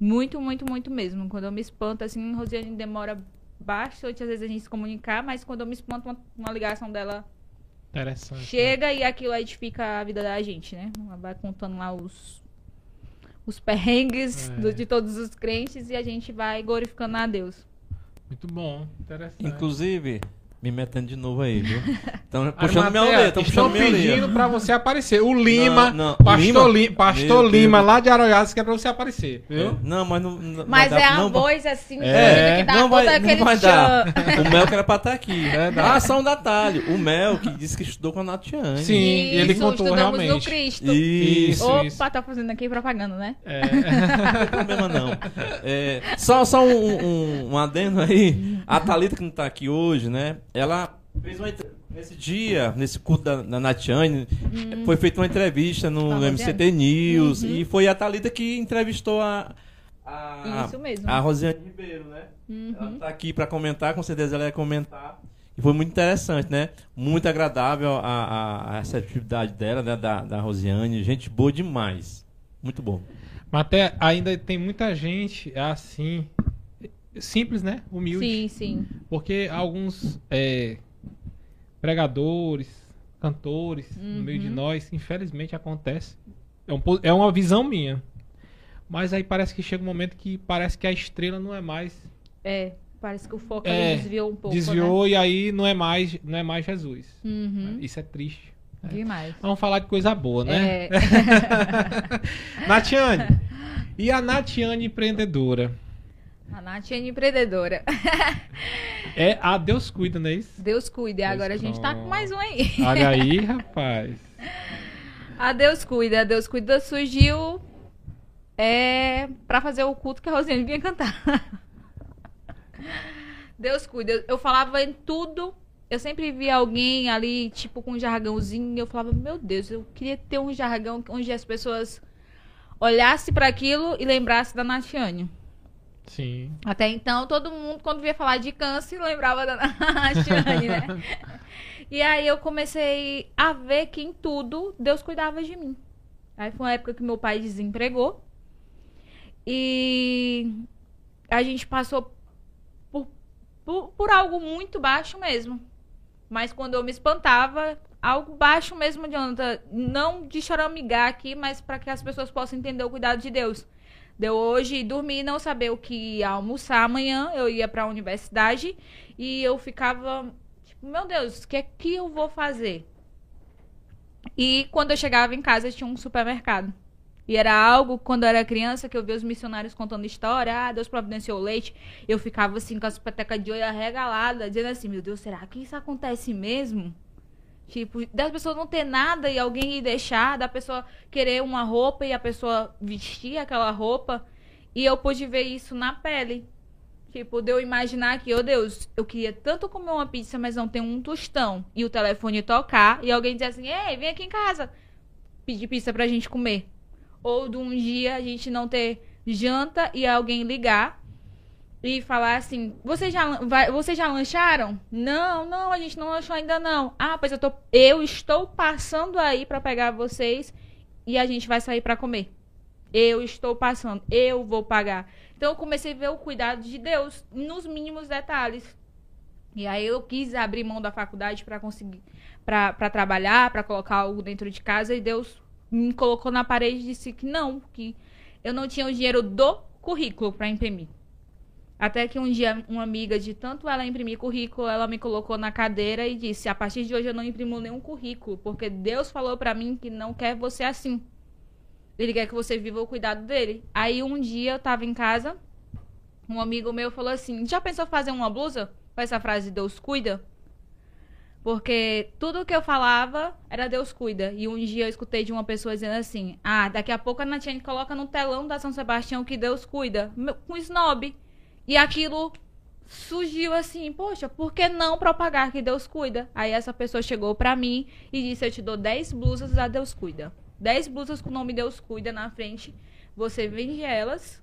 Muito, muito, muito mesmo. Quando eu me espanto, assim, Rosiane demora bastante, às vezes, a gente se comunicar, mas quando eu me espanto, uma, uma ligação dela Interessante. né? chega e aquilo edifica a vida da gente, né? Ela vai contando lá os, os perrengues É. do- de todos os crentes e a gente vai glorificando a Deus. Muito bom. Interessante. Inclusive, me metendo de novo aí, viu? Estão puxando minha orelha, estão estão puxando minha pedindo pra você aparecer. O Lima, Não, não, Pastor, Lima? Li- Pastor Meu Lima, Deus. lá de Arroiadas, que é pra você aparecer, viu? Não, mas não. não Mas vai é dar- a voz assim, É, que dá não vai, aquele não vai dar. O Mel que era pra estar aqui. Verdade. Ah, só um detalhe. O Mel que disse que estudou com a Natiane. Sim, e ele Isso, contou estudamos no realmente. Cristo. Isso. Isso, Opa, isso. tá fazendo aqui propaganda, né? É. Não tem problema não. É, só só um, um, um adendo aí. A Thalita que não tá aqui hoje, né? Ela fez uma Nesse dia, nesse culto da, da Natiane, foi feita uma entrevista no, no? MCT News e foi a Thalita que entrevistou a, a, Isso mesmo. a Rosiane Ribeiro, né? Ela Uhum. tá aqui para comentar, com certeza ela ia comentar. E foi muito interessante, né? Muito agradável a, a, a receptividade dela, né? Da, da Rosiane. Gente boa demais. Muito bom. Mas até ainda tem muita gente assim, simples, né? Humilde. Sim, sim. Porque alguns é, pregadores, cantores no meio de Uhum. nós, infelizmente acontece. É, um é uma visão minha. Mas aí parece que chega um momento que parece que a estrela não é mais. É, parece que o foco É, desviou um pouco, desviou e aí não é mais, não é mais Jesus. né? Uhum. Isso é triste. Demais. Vamos falar de coisa boa, né? É. Natiane. E a Natiane empreendedora? A Nath é empreendedora. É a Deus cuida, não é isso? Deus cuida. E agora a gente tá com mais um aí. Olha aí, rapaz. A Deus cuida. A Deus cuida surgiu é, pra fazer o culto que a Rosiane vinha cantar. Deus cuida. Eu falava em tudo. Eu sempre via alguém ali, tipo, com um jargãozinho. Eu falava, meu Deus, eu queria ter um jargão onde as pessoas olhassem pra aquilo e lembrassem da Natiane. Sim. Até então, todo mundo, quando via falar de câncer, lembrava da Natiane, né? e aí eu comecei a ver que em tudo Deus cuidava de mim. Aí foi uma época que meu pai desempregou. E a gente passou por, por, por algo muito baixo mesmo. Mas quando eu me espantava, algo baixo mesmo adianta. Não de choramingar aqui, mas para que as pessoas possam entender o cuidado de Deus. Deu hoje dormir não saber o que ia almoçar amanhã. Eu ia para a universidade e eu ficava tipo, meu Deus, o que é que eu vou fazer? E quando eu chegava em casa tinha um supermercado. E era algo, quando eu era criança, que eu via os missionários contando história, ah, Deus providenciou leite. Eu ficava assim com as petecas de olho arregalada, dizendo assim, meu Deus, será que isso acontece mesmo? Tipo, das pessoas não ter nada e alguém ir deixar, da pessoa querer uma roupa e a pessoa vestir aquela roupa. E eu pude ver isso na pele. Tipo, de eu imaginar que, oh Deus, eu queria tanto comer uma pizza, mas não tem um tostão. E o telefone tocar e alguém dizer assim, ei, vem aqui em casa pedir pizza pra gente comer. Ou de um dia a gente não ter janta e alguém ligar e falar assim: vocês já, vai, vocês já lancharam? Não, não, a gente não lanchou ainda não. Ah, pois eu, tô, eu estou passando aí pra pegar vocês e a gente vai sair pra comer. Eu estou passando, eu vou pagar. Então eu comecei a ver o cuidado de Deus nos mínimos detalhes. E aí eu quis abrir mão da faculdade para conseguir para trabalhar, para colocar algo dentro de casa e Deus me colocou na parede e disse que não, que eu não tinha o dinheiro do currículo para imprimir. Até que um dia uma amiga de tanto ela imprimir currículo, ela me colocou na cadeira e disse: "A partir de hoje eu não imprimo nenhum currículo, porque Deus falou para mim que não quer você assim. Ele quer que você viva o cuidado dele". Aí um dia eu tava em casa, um amigo meu falou assim: "Já pensou fazer uma blusa com essa frase Deus cuida?" Porque tudo que eu falava era Deus cuida. E um dia eu escutei de uma pessoa dizendo assim: Ah, daqui a pouco a Natiane coloca no telão da São Sebastião que Deus cuida. Com snob. E aquilo surgiu assim: Poxa, por que não propagar que Deus cuida? Aí essa pessoa chegou pra mim e disse: Eu te dou 10 blusas da Deus cuida. 10 blusas com o nome Deus cuida na frente. Você vende elas,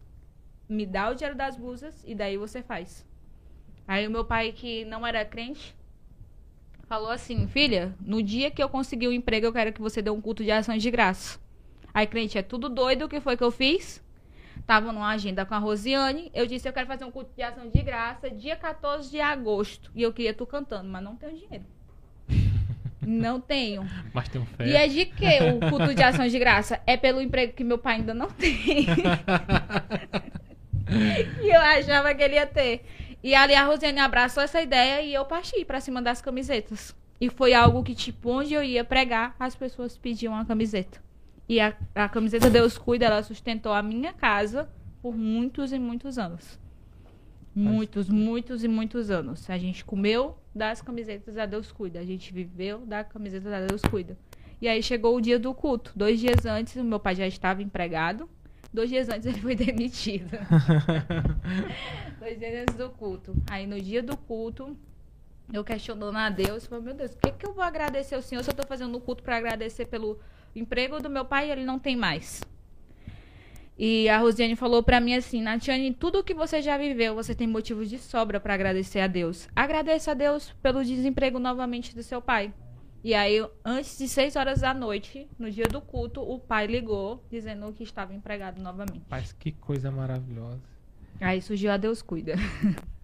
me dá o dinheiro das blusas e daí você faz. Aí o meu pai, que não era crente, falou assim: Filha, no dia que eu conseguir o emprego, eu quero que você dê um culto de ações de graça. Aí, crente, é tudo doido. O que foi que eu fiz? Tava numa agenda com a Rosiane. Eu disse: Eu quero fazer um culto de ação de graça dia 14 de agosto. E eu queria tu cantando, mas não tenho dinheiro. Não tenho. Mas tem um fé. E é de que o culto de ação de graça? É pelo emprego que meu pai ainda não tem. e eu achava que ele ia ter. E ali a Rosiane abraçou essa ideia e eu parti pra cima das camisetas. E foi algo que, tipo, onde eu ia pregar, as pessoas pediam a camiseta. E a, a camiseta Deus Cuida, ela sustentou a minha casa por muitos e muitos anos. Muitos, muitos e muitos anos. A gente comeu das camisetas a Deus Cuida. A gente viveu da camiseta da Deus Cuida. E aí chegou o dia do culto. Dois dias antes, o meu pai já estava empregado. Dois dias antes ele foi demitido. Dois dias antes do culto. Aí no dia do culto, eu questionando a Deus, falei, meu Deus, o que, que eu vou agradecer ao Senhor se eu estou fazendo o culto para agradecer pelo emprego do meu pai ele não tem mais? E a Rosiane falou para mim assim, Natiane, tudo que você já viveu, você tem motivos de sobra para agradecer a Deus. Agradeça a Deus pelo desemprego novamente do seu pai. E aí, antes de seis horas da noite, no dia do culto, o pai ligou dizendo que estava empregado novamente. Rapaz, que coisa maravilhosa. Aí surgiu a Deus Cuida.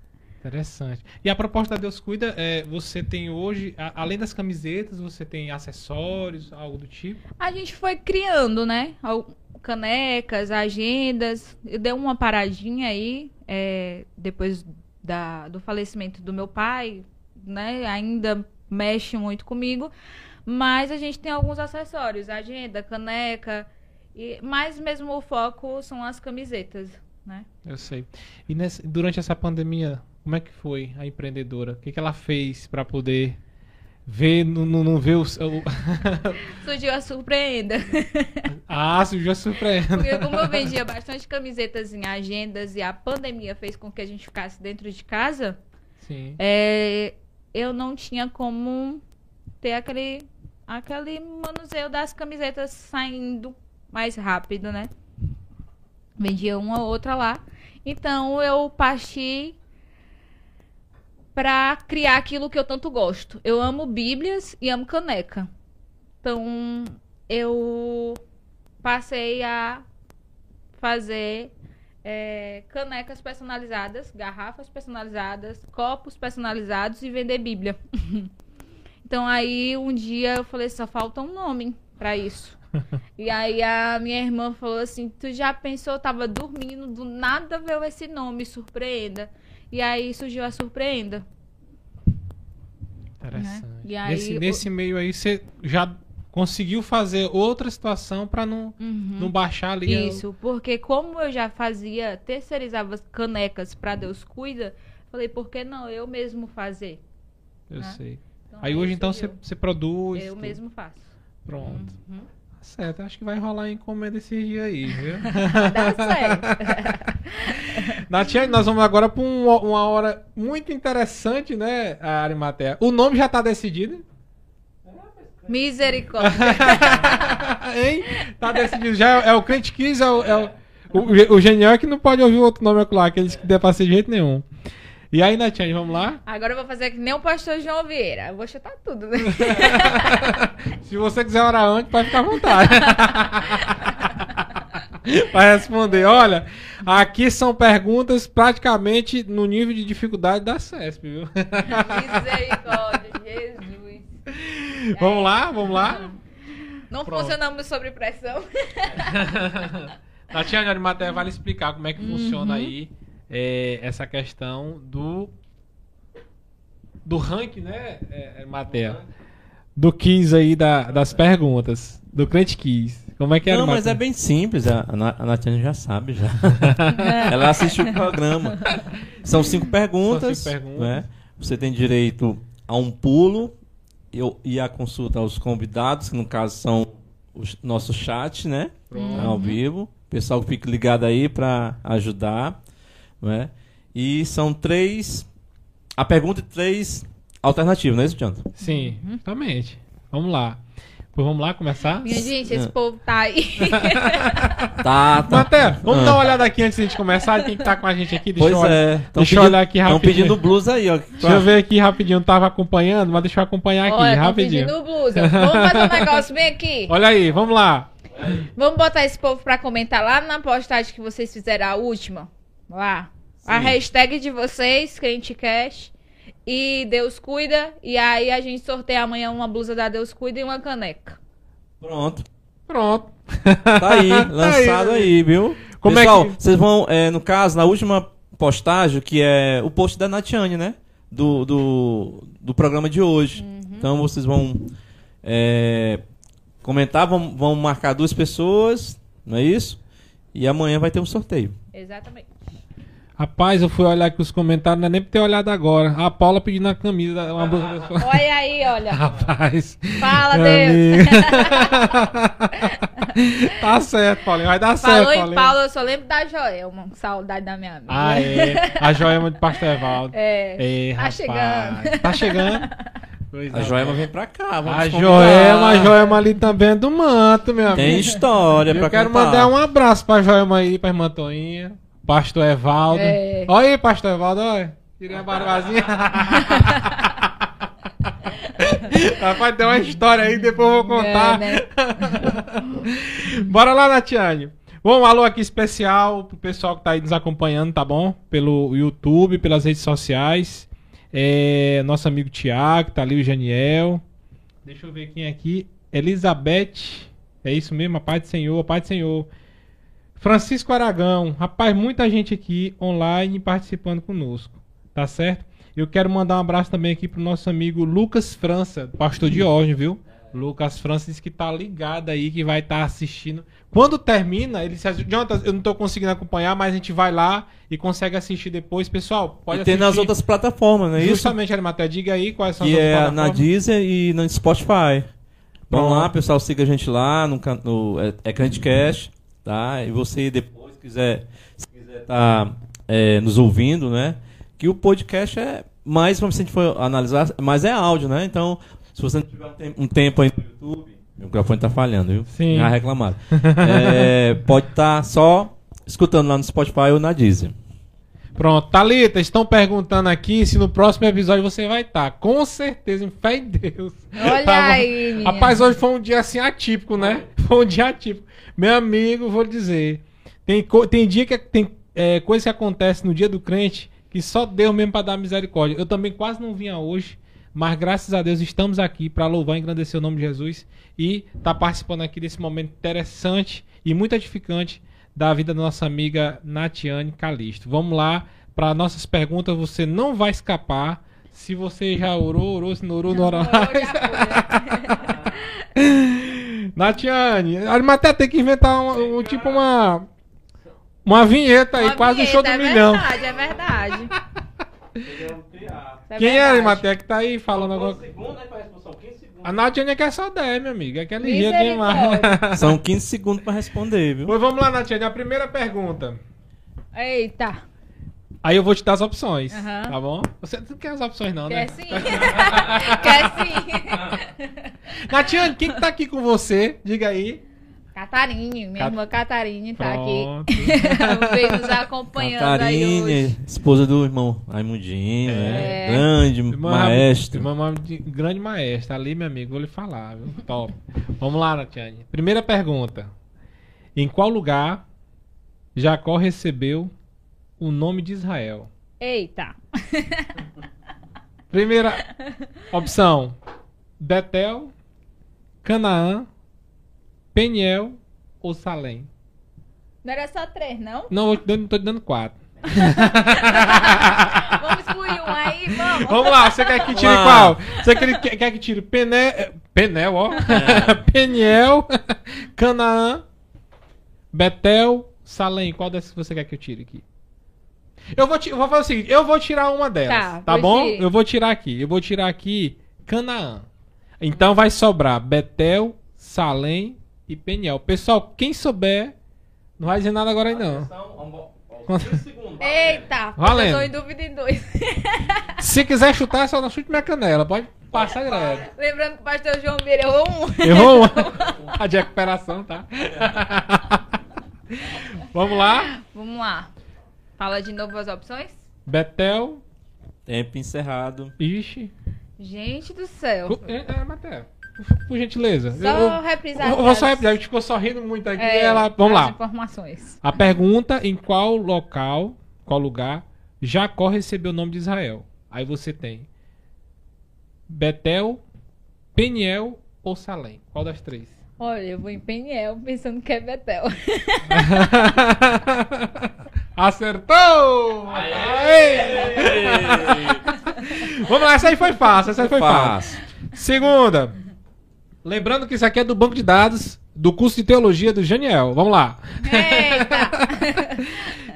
Interessante. E a proposta da Deus Cuida, é, você tem hoje, a- além das camisetas, você tem acessórios, algo do tipo? A gente foi criando, né? Canecas, agendas. Eu dei uma paradinha aí, é, depois da, do falecimento do meu pai, né? Ainda mexe muito comigo. Mas a gente tem alguns acessórios, agenda, caneca. E, mas mesmo o foco são as camisetas, né? Eu sei. E nessa- durante essa pandemia, como é que foi a empreendedora? O que, que ela fez para poder ver, não, não, ver o. Surgiu a surpreenda. Ah, surgiu a surpresa. Porque como eu vendia bastante camisetas em agendas e a pandemia fez com que a gente ficasse dentro de casa, Sim. é, eu não tinha como ter aquele, aquele manuseio das camisetas saindo mais rápido, né? Vendia uma ou outra lá. Então eu parti pra criar aquilo que eu tanto gosto. Eu amo bíblias e amo caneca. Então eu passei a fazer é, canecas personalizadas, garrafas personalizadas, copos personalizados e vender Bíblia. então aí um dia eu falei, só falta um nome pra isso. e aí a minha irmã falou assim, tu já pensou, eu tava dormindo, do nada veio esse nome, surpreenda. E aí surgiu a surpreenda. Interessante. Né? E aí, nesse, o- nesse meio aí, você já conseguiu fazer outra situação para não, Uhum. não baixar ali. Isso, porque como eu já fazia, terceirizava as canecas pra Deus Cuida, falei, por que não eu mesmo fazer? Eu né? sei. Então, Aí hoje então você, produz. Eu tudo. mesmo faço. Pronto. Uhum. Certo, acho que vai rolar encomenda esses dias aí, viu? Dá certo. Natiane, nós vamos agora para uma hora muito interessante, né, Arimatea? O nome já tá decidido? Misericórdia. hein? Tá decidido. Já é, é o Crente Kiss, é o, é o, o, o Genial é que não pode ouvir outro nome lá, aqueles que der pra ser de jeito nenhum. E aí, Natiane, vamos lá? Agora eu vou fazer que nem o pastor João Vieira. Eu vou chutar tudo, né? Se você quiser orar antes, pode ficar à vontade. Vai responder. Olha, aqui são perguntas praticamente no nível de dificuldade da CESP, viu? Misericórdia, Jesus. vamos lá, vamos lá. Não Pronto. funcionamos sobre pressão. Tatiana Arimatea vai lhe explicar como é que funciona aí é, essa questão do do ranking, né, é, Arimatea? Do quiz aí da- das perguntas. Do crente quiz. Como é que é, Não, mas é bem simples. A, a Na- a Natiane já sabe já. Ela assiste o programa. São cinco perguntas. São cinco perguntas. né? Você tem direito a um pulo eu, e a consulta aos convidados, que no caso são o nosso chat, né? Pronto. Ao vivo. Pessoal que fique ligado aí para ajudar. Né? E são três. A pergunta e três alternativas, não é isso, Jonathan? Sim, justamente. Vamos lá. Pois vamos lá começar? Minha gente, esse Ah. povo tá aí. Tá, tá. Matheus, vamos Ah. dar uma olhada aqui antes de a gente começar. Quem que tá com a gente aqui? Deixa Pois eu olhar. é. deixa eu olhar aqui Estão rapidinho. pedindo blues aí, ó. Deixa eu ver aqui rapidinho. Não tava acompanhando, mas deixa eu acompanhar aqui Olha, rapidinho. pedindo blusa. Vamos fazer um negócio bem aqui. Olha aí, vamos lá. Vamos botar esse povo pra comentar lá na postagem que vocês fizeram a última. Lá. A Sim. hashtag de vocês, CrenteCast. E Deus cuida. E aí a gente sorteia amanhã uma blusa da Deus cuida e uma caneca. Pronto. Pronto. Tá aí, lançado né? aí, viu? Como é Pessoal, que- vocês vão, é, no caso, na última postagem, que é o post da Natiane, né? Do, do, do programa de hoje. Uhum. Então vocês vão é, comentar, vão, vão marcar duas pessoas, não é isso? E amanhã vai ter um sorteio. Exatamente. Rapaz, eu fui olhar aqui os comentários, não é nem pra ter olhado agora. A Paula pedindo a camisa, uma blusa. Olha aí, olha. Rapaz. Fala, Deus. tá certo, Paulinho. Vai dar certo, Falou em Paulinho. Paulo, eu só lembro da Joelma. Saudade da minha amiga. Ah, é. A Joelma de Pastevaldo. É. É, Tá rapaz. chegando. Tá chegando. Pois A é. Joelma vem pra cá, vamos A convidar. Joelma, a Joelma ali também é do manto, meu amigo. Tem história pra Eu quero contar. mandar um abraço pra Joelma aí, pra irmã Toinha, pastor Evaldo. É. Olha aí, pastor Evaldo, olha. Tirei a barbazinha. Rapaz, tem uma história aí, depois eu vou contar. É, né? Bora lá, Natiane. Bom, um alô aqui especial pro pessoal que tá aí nos acompanhando, tá bom? Pelo YouTube, pelas redes sociais. É, nosso amigo Tiago, tá ali o Janiel. Deixa eu ver quem é aqui. Elizabeth. É isso mesmo, a paz do Senhor, a paz do Senhor. Francisco Aragão. Rapaz, muita gente aqui online participando conosco. Tá certo? Eu quero mandar um abraço também aqui pro nosso amigo Lucas França, pastor de hoje, viu? Lucas França disse que tá ligado aí, que vai estar assistindo. Quando termina, ele disse, Jonathan, eu não tô conseguindo acompanhar, mas a gente vai lá e consegue assistir depois. Pessoal, pode E tem nas outras plataformas, não é isso? Justamente, Arimatea, diga aí quais são Que as outras é na plataformas. Deezer e no Spotify. Vamos lá, pessoal, siga a gente lá no, no é, é Crantcast, tá? E você depois quiser, se quiser estar nos ouvindo, né? Que o podcast é mais, como se a gente for analisar, mas é áudio, né? Então, se você não tiver um, tem- um tempo aí no YouTube, meu microfone tá falhando, viu? Sim. Já reclamaram. É, pode estar só escutando lá no Spotify ou na Deezer. Pronto, Thalita, estão perguntando aqui se no próximo episódio você vai estar. Com certeza, em fé em Deus. Olha Tá aí, minha. Rapaz, hoje foi um dia assim atípico, né? Foi um dia atípico. Meu amigo, vou dizer. Tem, co- tem dia que tem é, coisa que acontece no dia do crente que só Deus mesmo para dar misericórdia. Eu também quase não vinha hoje, mas graças a Deus estamos aqui para louvar e engrandecer o nome de Jesus e tá participando aqui desse momento interessante e muito edificante da vida da nossa amiga Natiane Calisto. Vamos lá para nossas perguntas, você não vai escapar. Se você já orou, orou, se não orou, não orou. Natiane, a até tem que inventar um, um- tipo uma uma vinheta aí, Uma quase o vinheta, show do é milhão. verdade, é verdade. É Quem é, verdade. Arimatea, que tá aí falando agora? A Natiane é que é só 10, meu amigo. É que é ligeiro demais. São 15 segundos para responder, viu? Pois vamos lá, Natiane. A primeira pergunta. Eita. Aí eu vou te dar as opções, Aham. tá bom? Você não quer as opções não, Quer né? sim? Quer sim? Natiane, quem que tá aqui com você? Diga aí. Catarine, minha Cat- irmã Catarine tá Pronto. aqui. Veio nos acompanhando aí Catarine, hoje. esposa do irmão Raimundinho, né? É. Grande Irmã- maestro. irmã de- grande maestra. Ali, meu amigo, vou lhe falar, viu? Top. Vamos lá, Natiane. Primeira pergunta. Em qual lugar Jacó recebeu o nome de Israel? Eita. Primeira opção: Betel, Canaã, Peniel ou Salém? Não era só três, não? Não, eu dando- tô te dando quatro. Vamos excluir um aí, vamos. Vamos lá, você quer que tire qual? Você quer, quer, quer que tire Pené, Penel, ó. Peniel, Canaã, Betel, Salém. Qual dessas você quer que eu tire aqui? Eu vou, eu vou fazer o seguinte, eu vou tirar uma delas, Tá, tá, bom? tire. Eu vou tirar aqui, eu vou tirar aqui Canaã. Então vai sobrar Betel, Salém e Peniel. Pessoal, quem souber, não vai dizer nada agora aí não. Eita. Valendo. Eu tô em dúvida em dois. Se quiser chutar, é só não chute minha canela, pode? passa direto. Lembrando que o pastor João Vieira errou um. Errou uma. A de recuperação, tá? Vamos lá. Vamos lá. Fala de novo as opções? Betel. Tempo encerrado. Ixi. Gente do céu. É, é, Betel. Por, gentileza. Só Eu- eu- reprisar. eu vou só reprisar. A gente ficou só rindo muito aqui. é, ela... Vamos lá. informações. A pergunta em qual local, qual lugar, Jacó recebeu o nome de Israel. Aí você tem Betel, Peniel ou Salém. Qual das três? Olha, eu vou em Peniel pensando que é Betel. Acertou! Aê! Vamos lá, essa aí foi fácil, essa aí foi fácil. Segunda. Lembrando que isso aqui é do banco de dados do curso de teologia do Janiel. Vamos lá. Eita!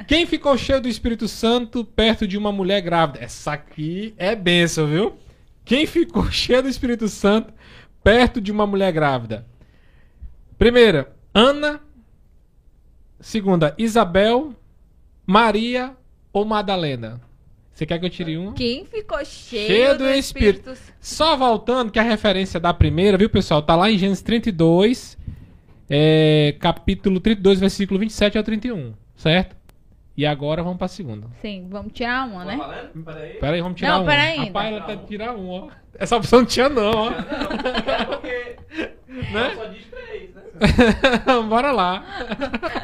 Quem ficou cheio do Espírito Santo perto de uma mulher grávida? Essa aqui é benção, viu? Quem ficou cheio do Espírito Santo perto de uma mulher grávida? Primeira, Ana. Segunda, Isabel, Maria ou Madalena? Você quer que eu tire um? Quem ficou cheio, Cheio do, do Espírito, Só voltando, que a referência da primeira, viu, pessoal? Tá lá em Gênesis 32, é, capítulo 32, versículo 27 ao 31, certo? E agora vamos pra segunda. Sim, vamos tirar uma, né? Peraí. Pera aí, vamos tirar Não, um. pera aí. Rapaz, ela que tirar um, ó. Essa opção não tinha não, ó. É porque Né? só diz três, né? Bora lá.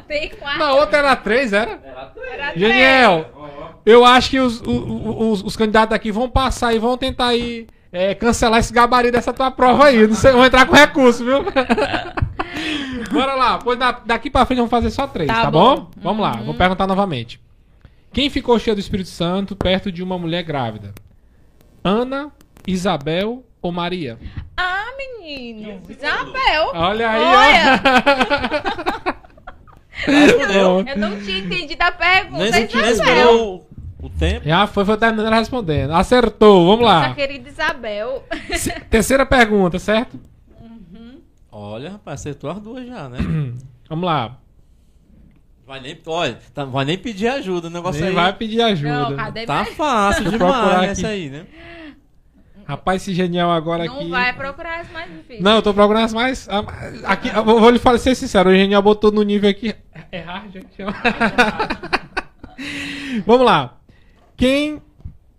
Tem quatro. Na outra era três, era? Era três. Era três. Geniel, eu acho que os, o- os, os candidatos aqui vão passar e vão tentar aí é, cancelar esse gabarito dessa tua prova aí. Não sei, vão entrar com recurso, viu? Bora lá. Pois da- daqui pra frente vamos fazer só três, tá, Tá bom? bom. Vamos lá, vou perguntar novamente. Quem ficou cheio do Espírito Santo perto de uma mulher grávida? Ana, Isabel ou Maria? Ah, menino. Isabel. Olha aí, Olha. ó. Eu não tinha entendido a pergunta. Nem, Isabel. o, tempo. Já foi, foi terminando ela respondendo. Acertou, vamos Nossa lá. querida Isabel. Se- Terceira pergunta, certo? Olha, rapaz, acertou as duas já, né? Vamos lá. Vai nem, olha, tá- vai nem pedir ajuda. O negócio Nem aí vai pedir ajuda. Não, cadê tá minha- fácil demais essa aí, né? Rapaz, esse genial agora Não aqui. vai procurar as mais difíceis. Não, eu tô procurando as mais. Aqui, eu vou vou lhe falar, ser sincero, o genial botou no nível aqui. É hard, gente. Vamos lá. Quem.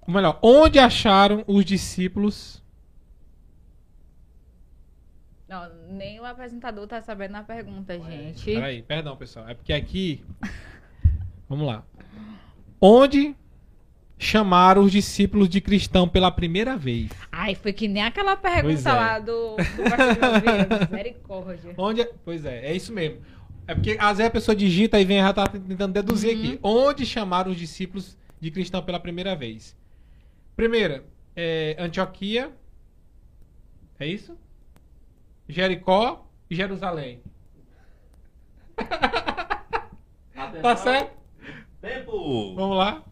Melhor, onde acharam os discípulos? Não, nem o apresentador tá sabendo a pergunta, gente. Peraí, perdão, pessoal. É porque aqui. Vamos lá. Onde chamaram os discípulos de cristão pela primeira vez? Ai, foi que nem aquela pergunta é. lá do, do. Misericórdia. Onde é- Pois é, é isso mesmo. É porque às vezes a pessoa digita e vem já tá tentando deduzir aqui. Onde chamaram os discípulos de cristão pela primeira vez? Primeira, é Antioquia. É isso? Jericó e Jerusalém. Tá certo? Tempo! Vamos lá.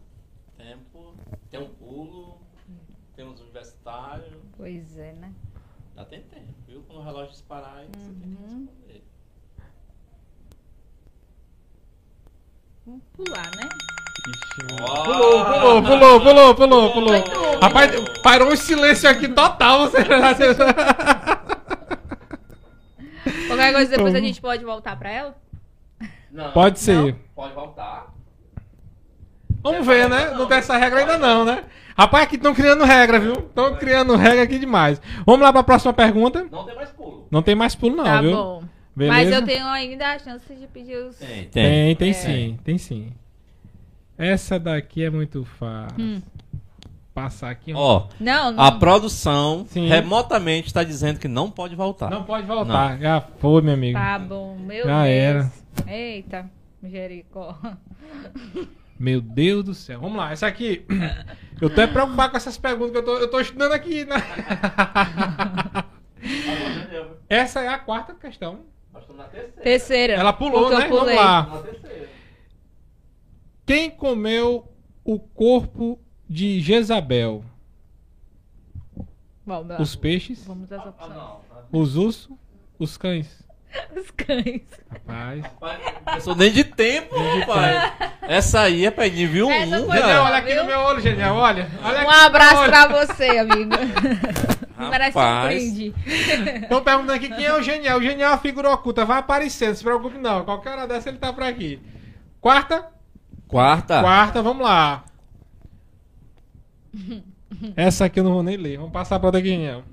Tem um pulo. Temos universitário. Pois é, né? Já tem tempo, viu? Quando o relógio disparar, aí você tem que Uhum. responder. Vamos pular, né? Ixi. Pulou, pulou, pulou, pulou, pulou, pulou. Rapaz, parou um silêncio aqui total. Você... Qualquer coisa depois a gente pode voltar pra ela? Não, Pode ser. Pode voltar. Vamos ver, né? Não tem essa regra ainda não, né? Rapaz, aqui estão criando regra, viu? Estão criando regra aqui demais. Vamos lá para a próxima pergunta. Não tem mais pulo. Não tem mais pulo não, tá viu? bom. Beleza? Mas eu tenho ainda a chance de pedir os. Tem, Tem, tem É. sim, tem sim. Essa daqui é muito fácil. Hum. Passar aqui. um- Ó, Não, não. a produção Sim. remotamente está dizendo que não pode voltar. Não pode voltar. Já foi, meu amigo. Tá bom, meu Já Deus. era. Eita, Jericó. Meu Deus do céu. Vamos lá, essa aqui. Eu tô é preocupado com essas perguntas que eu tô, eu tô estudando aqui, né? Essa é a quarta questão. Nós estamos na terceira. Terceira. Ela pulou, né? Vamos lá. Na terceira. Quem comeu o corpo de Jezabel? Lá. Os peixes, Vamos às Ah, opções. os ursos, os cães. Os cães. Rapaz. Rapaz, Não sou nem de tempo, rapaz. Essa aí é pra nível 1. Essa foi Genial, boa. olha aqui viu? no meu olho, Genial, olha. olha Um abraço pra você, amigo. Merece um brinde. Estão perguntando aqui quem é o Genial. O Genial é uma figura oculta, vai aparecendo, não se preocupe não. Qualquer hora dessa ele tá por aqui. Quarta? Quarta. Quarta, vamos lá. Essa aqui eu não vou nem ler. Vamos passar pra outra Genial.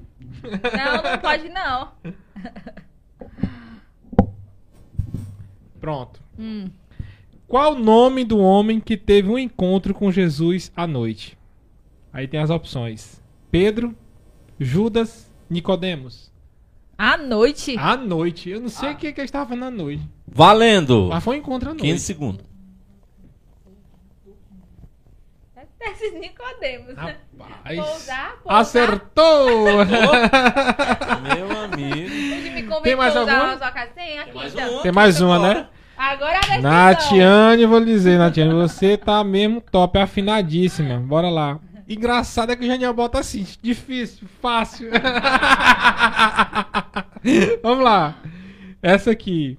Não, não pode não. Pronto. Hum. Qual o nome do homem que teve um encontro com Jesus à noite? Aí tem as opções: Pedro, Judas, Nicodemos. À noite? À noite. Eu não sei o que, que ele estava fazendo à noite. Valendo. Mas foi um encontro à noite. 15 segundos. Esses Nicodemos, né? Rapaz. Pousar, pousar. Acertou! Meu amigo. Pude me convencer Tem mais a usar alguma? a sua casa? Tem, aqui mais então. uma. Tem mais uma, né? Agora a decisão. Natiane, vou lhe dizer, Natiane, você tá mesmo top, afinadíssima. Bora lá. Engraçado é que o Genial bota assim, difícil, fácil. Vamos lá. Essa aqui.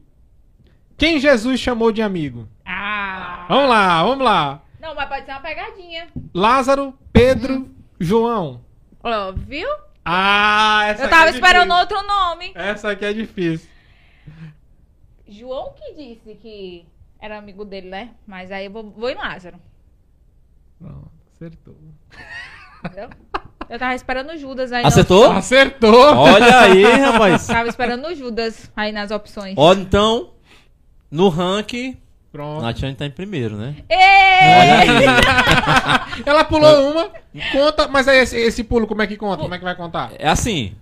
Quem Jesus chamou de amigo? Ah. Vamos lá, vamos lá. Não, mas pode ser uma pegadinha. Lázaro, Pedro, João. Ó, viu? Ah, essa Eu aqui tava é esperando difícil. outro nome. Essa aqui é difícil. João que disse que era amigo dele, né? Mas aí eu vou, vou em Lázaro. Pronto, acertou. Entendeu? Eu tava esperando o Judas aí. Acertou? Acertou! Olha aí, rapaz. Tava esperando o Judas aí nas opções. Ó, então, no ranking, Pronto. a Tiane tá em primeiro, né? Ê! Olha aí. Ela pulou uma, conta, mas aí esse, esse pulo, como é que conta? Como é que vai contar? É assim.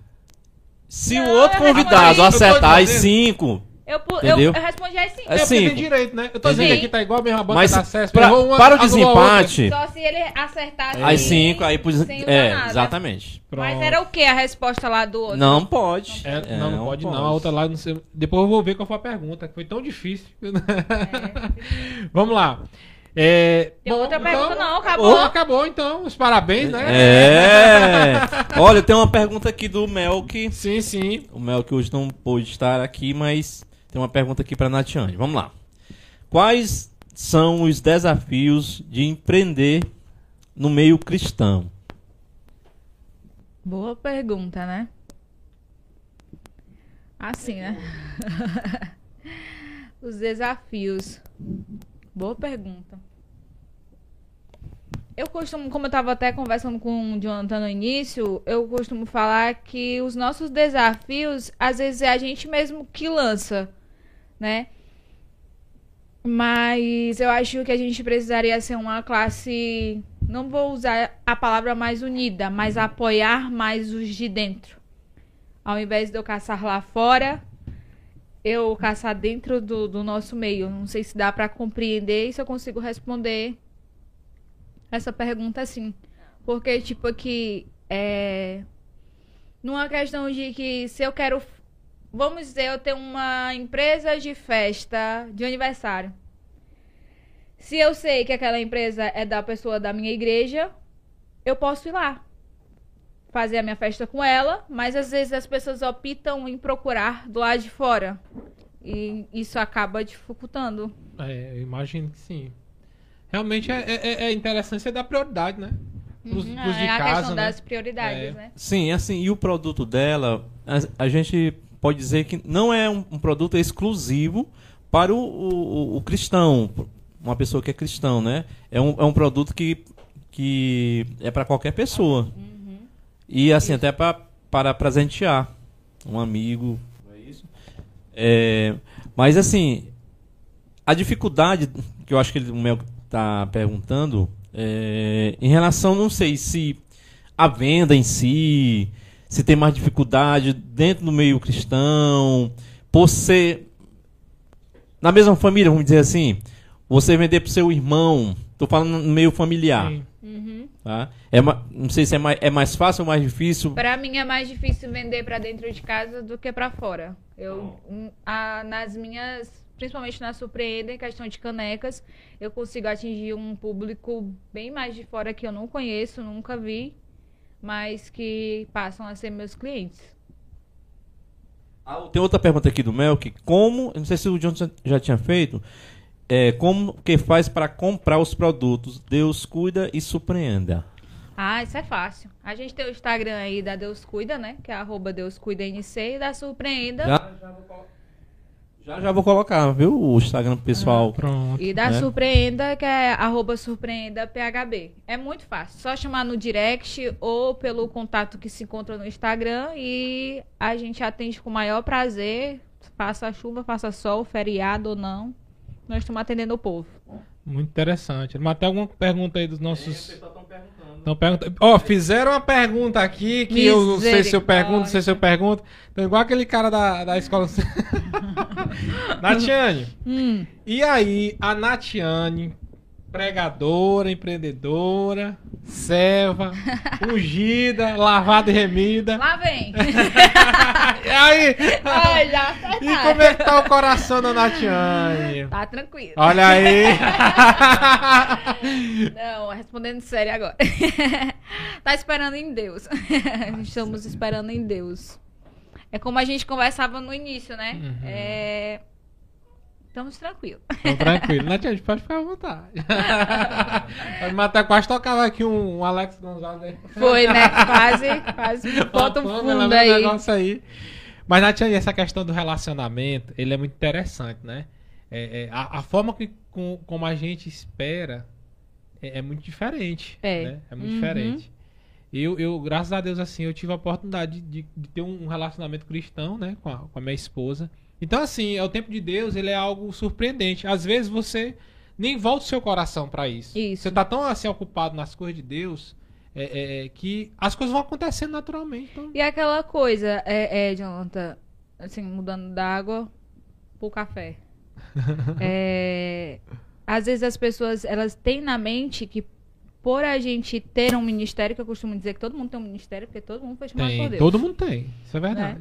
Se Não, o outro eu convidado acertar as cinco, Eu, eu, eu respondi assim. É É porque cinco. tem direito, né? Eu tô dizendo que aqui tá igual a mesma banca mas da CESP. pra- uma, para o desempate, Só se ele acertasse. as cinco, aí pus, sem usar É, nada. exatamente. Mas Pronto. era o que a resposta lá do outro? Não pode. É, não, não pode, não. A outra lá, não sei. Depois eu vou ver qual foi a pergunta, que foi tão difícil. Vamos lá. É, Tem outra pergunta, não, Acabou, acabou. acabou então. Os parabéns, né? É. Olha, tem uma pergunta aqui do Melk. Sim, sim. O Melk hoje não pôde estar aqui, mas tem uma pergunta aqui para Natiane. Vamos lá. Quais são os desafios de empreender no meio cristão? Boa pergunta, né? Assim, né? Os desafios. Boa pergunta. Eu costumo, como eu tava até conversando com o Jonathan no início, eu costumo falar que os nossos desafios, às vezes é a gente mesmo que lança, né? Mas eu acho que a gente precisaria ser uma classe. Não vou usar a palavra mais unida, mas apoiar mais os de dentro. Ao invés de eu caçar lá fora, eu caçar dentro do, do nosso meio. Não sei se dá para compreender e se eu consigo responder essa pergunta assim. Porque, tipo, aqui, é. Numa questão de que se eu quero. Vamos dizer, eu tenho uma empresa de festa de aniversário. Se eu sei que aquela empresa é da pessoa da minha igreja, eu posso ir lá fazer a minha festa com ela, mas às vezes as pessoas optam em procurar do lado de fora. E isso acaba dificultando. É, eu imagino que sim. Realmente é, é, é interessante você dar prioridade, né? Pros, Uhum, pros de é a casa, questão né? das prioridades, É. né? Sim, assim, e o produto dela, a, a gente pode dizer que não é um, um produto exclusivo para o, o- o cristão, uma pessoa que é cristão, né? É um, é um produto que, que é para qualquer pessoa. E assim, até pra, para presentear um amigo. é isso? É, mas assim, a dificuldade que eu acho que ele- o Mel está perguntando, é, em relação, não sei se a venda em si, se tem mais dificuldade dentro do meio cristão, por ser na mesma família, vamos dizer assim, você vender pro seu irmão, tô falando no meio familiar. Uhum. tá? É, não sei se é mais, é mais fácil ou mais difícil. Pra mim é mais difícil vender pra dentro de casa do que pra fora. Eu a- nas minhas, principalmente na Surpreenda, em questão de canecas, eu consigo atingir um público bem mais de fora que eu não conheço, nunca vi, mas que passam a ser meus clientes. Tem outra pergunta aqui do Mel, que como, não sei se o John já- já tinha feito, é, como que faz para comprar os produtos? Deus cuida e surpreenda. Ah, isso é fácil. A gente tem o Instagram aí da Deus Cuida, né? Que é arroba Deus Cuida NC e da Surpreenda. Já, já, vou já, já vou colocar, viu? O Instagram pro pessoal. Pronto. E da né? Surpreenda, que é arroba Surpreenda PHB. É muito fácil. Só chamar no direct ou pelo contato que se encontra no Instagram e a gente atende com o maior prazer. Faça chuva, faça sol, feriado ou não. Nós estamos atendendo o povo. Muito interessante. Mas tem alguma pergunta aí dos nossos. perguntando. Então, pergunta... Ó, fizeram uma pergunta aqui que eu não sei se eu pergunto, não sei se eu pergunto. Então, igual aquele cara da, da escola. Natiane, Hum, e aí a Natiane, pregadora, empreendedora, serva, ungida, lavada e remida. lá vem. e aí? Ai, já E como é que tá o coração da Natiane? Tá tranquilo. Olha aí. Não, respondendo sério agora. tá esperando em Deus. Estamos esperando em Deus. É como a gente conversava no início, né? Uhum. É... Estamos tranquilos. Então, tranquilo. Natiane, pode ficar à vontade. Pode matar, quase tocava aqui um, um Alex Gonzalez aí. Foi, né? Quase, quase bota um fundo fama, aí. negócio aí. Mas, Natiane, essa questão do relacionamento, ele é muito interessante, né? É, é, a, a forma que, com, como a gente espera é, é muito diferente. É. né? É muito Uhum. diferente. Eu, eu, graças a Deus, assim, eu tive a oportunidade de, de ter um relacionamento cristão, né? Com a, com a minha esposa. Então, assim, é o tempo de Deus, ele é algo surpreendente. Às vezes você nem volta o seu coração pra isso. Isso. Você tá tão, assim, ocupado nas coisas de Deus é, é, é, que as coisas vão acontecendo naturalmente. Então, E aquela coisa, é, é, Jonathan, assim, mudando da água pro café. É, às vezes as pessoas, elas têm na mente que por a gente ter um ministério, que eu costumo dizer que todo mundo tem um ministério, porque todo mundo foi chamado por tem, Deus. todo mundo tem. Isso é verdade.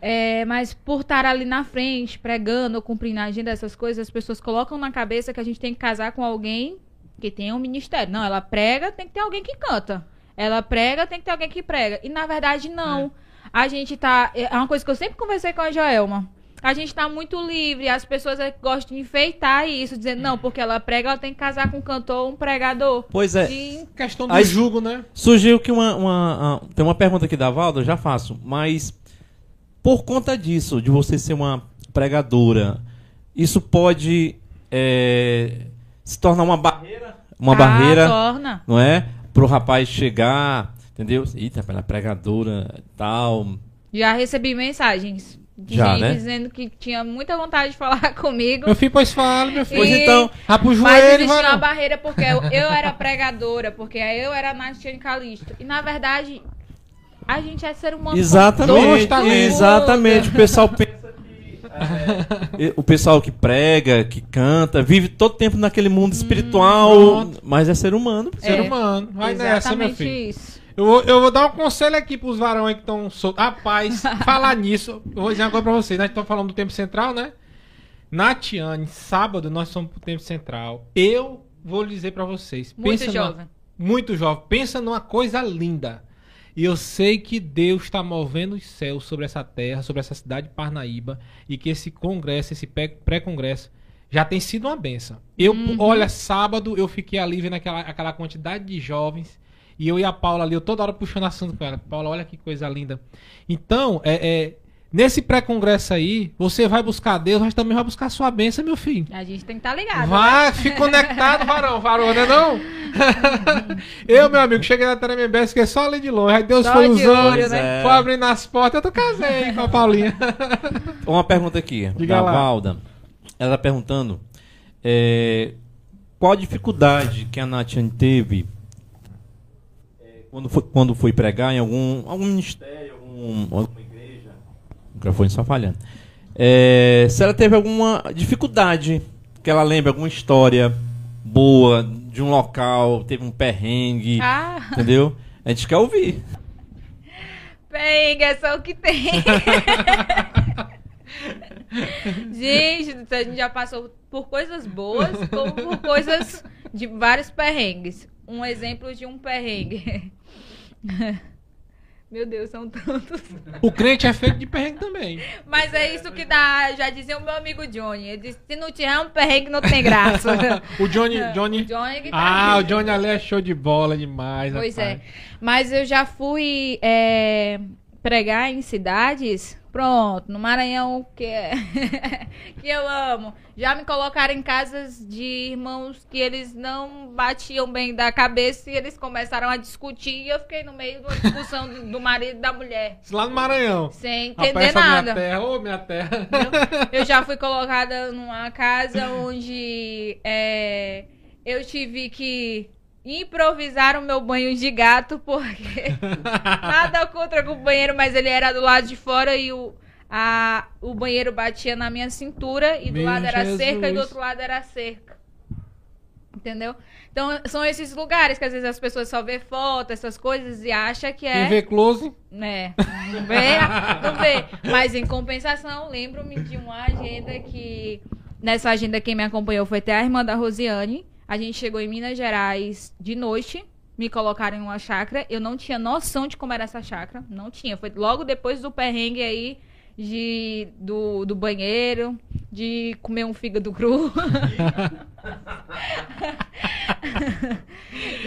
É, mas por estar ali na frente, pregando ou cumprindo a agenda dessas coisas, as pessoas colocam na cabeça que a gente tem que casar com alguém que tenha um ministério. Não, ela prega, tem que ter alguém que canta. Ela prega, tem que ter alguém que prega. E na verdade, não. A gente tá. É uma coisa que eu sempre conversei com a Joelma. A gente tá muito livre, as pessoas é gostam de enfeitar isso, dizendo, não, porque ela prega, ela tem que casar com um cantor ou um pregador. Pois é. E Questão do Aí- jugo, né? Surgiu que uma, uma- a- Tem uma pergunta aqui da Valda, eu já faço. Mas por conta disso, de você ser uma pregadora, isso pode é, se tornar uma barreira? Uma Ah, barreira, torna. não é? Pro rapaz chegar, entendeu? Eita, ela é pregadora e tal. Já recebi mensagens Já, gente né? dizendo que tinha muita vontade de falar comigo. Meu filho, pois fala, meu filho. Pois E- então, Rapa o Mas joelho, existia uma varão. barreira porque eu, eu era pregadora, porque eu era Calisto. E na verdade, a gente é ser humano. Exatamente, Justamente. exatamente. O pessoal pensa que é, o pessoal que prega, que canta, vive todo tempo naquele mundo espiritual, pronto. mas é ser humano. Ser É. humano. Vai nessa, meu Exatamente filho. isso. Eu vou, eu vou dar um conselho aqui pros varões que estão soltos. Rapaz, falar nisso, eu vou dizer uma coisa pra vocês. Nós estamos falando do tempo central, né? Natiane, sábado nós somos pro tempo central. Eu vou dizer pra vocês. Muito numa- jovem. muito jovem. Pensa numa coisa linda. E eu sei que Deus está movendo os céus sobre essa terra, sobre essa cidade de Parnaíba, e que esse congresso, esse pré- pré-congresso, já tem sido uma benção. Eu, olha, sábado eu fiquei ali vendo aquela, aquela quantidade de jovens, e eu e a Paula ali, eu toda hora puxando assunto com ela. Paula, olha que coisa linda. Então, é, é, nesse pré-congresso aí, você vai buscar Deus, mas também vai buscar a sua bênção, meu filho. A gente tem que estar ligado. Vai, fica conectado, varão, varão, né não? eu, meu amigo, cheguei na Tremembé, fiquei só ali de longe. Aí Deus Só foi de usando, olho, né? foi abrindo as portas. Eu tô casei com a Paulinha. Uma pergunta aqui, Diga da lá. Valda. Ela tá perguntando é, qual a dificuldade que a Natiane teve é, quando, foi, quando foi pregar em algum, algum ministério, algum, alguma igreja. O microfone só falhando. É, se ela teve alguma dificuldade, que ela lembra alguma história boa de um local, teve um perrengue, Ah, entendeu? A gente quer ouvir. pega, é só o que tem. gente, a gente já passou por coisas boas, como por coisas de vários perrengues. Um exemplo de um perrengue. Meu Deus, são tantos. O crente é feito de perrengue também. Mas é isso que dá, já dizia o meu amigo Johnny. Ele disse, se não tiver um perrengue, não tem graça. o Johnny. O Johnny... Johnny que tá Ah, o Johnny ali é show de bola demais. Pois rapaz. é. Mas eu já fui é, pregar em cidades. Pronto, no Maranhão, que, é, que eu amo. Já me colocaram em casas de irmãos que eles não batiam bem da cabeça e eles começaram a discutir. E eu fiquei no meio de uma discussão do, do marido e da mulher. Lá no Maranhão. Sem entender essa minha nada. terra, ô minha terra. Eu já fui colocada numa casa onde é, eu tive que improvisar o meu banho de gato, porque nada contra com o banheiro, mas ele era do lado de fora e o, a, o banheiro batia na minha cintura e do Meu lado era Jesus. cerca e do outro lado era cerca. Entendeu? Então, são esses lugares que às vezes as pessoas só vê foto, essas coisas, e acham que é. Quem vê close. É, não vê, não vê. Mas em compensação, lembro-me de uma agenda que. Nessa agenda, quem me acompanhou foi até a irmã da Rosiane. A gente chegou em Minas Gerais de noite. Me colocaram em uma chácara. Eu não tinha noção de como era essa chácara. Não tinha. Foi logo depois do perrengue aí de, do, do banheiro, de comer um fígado cru.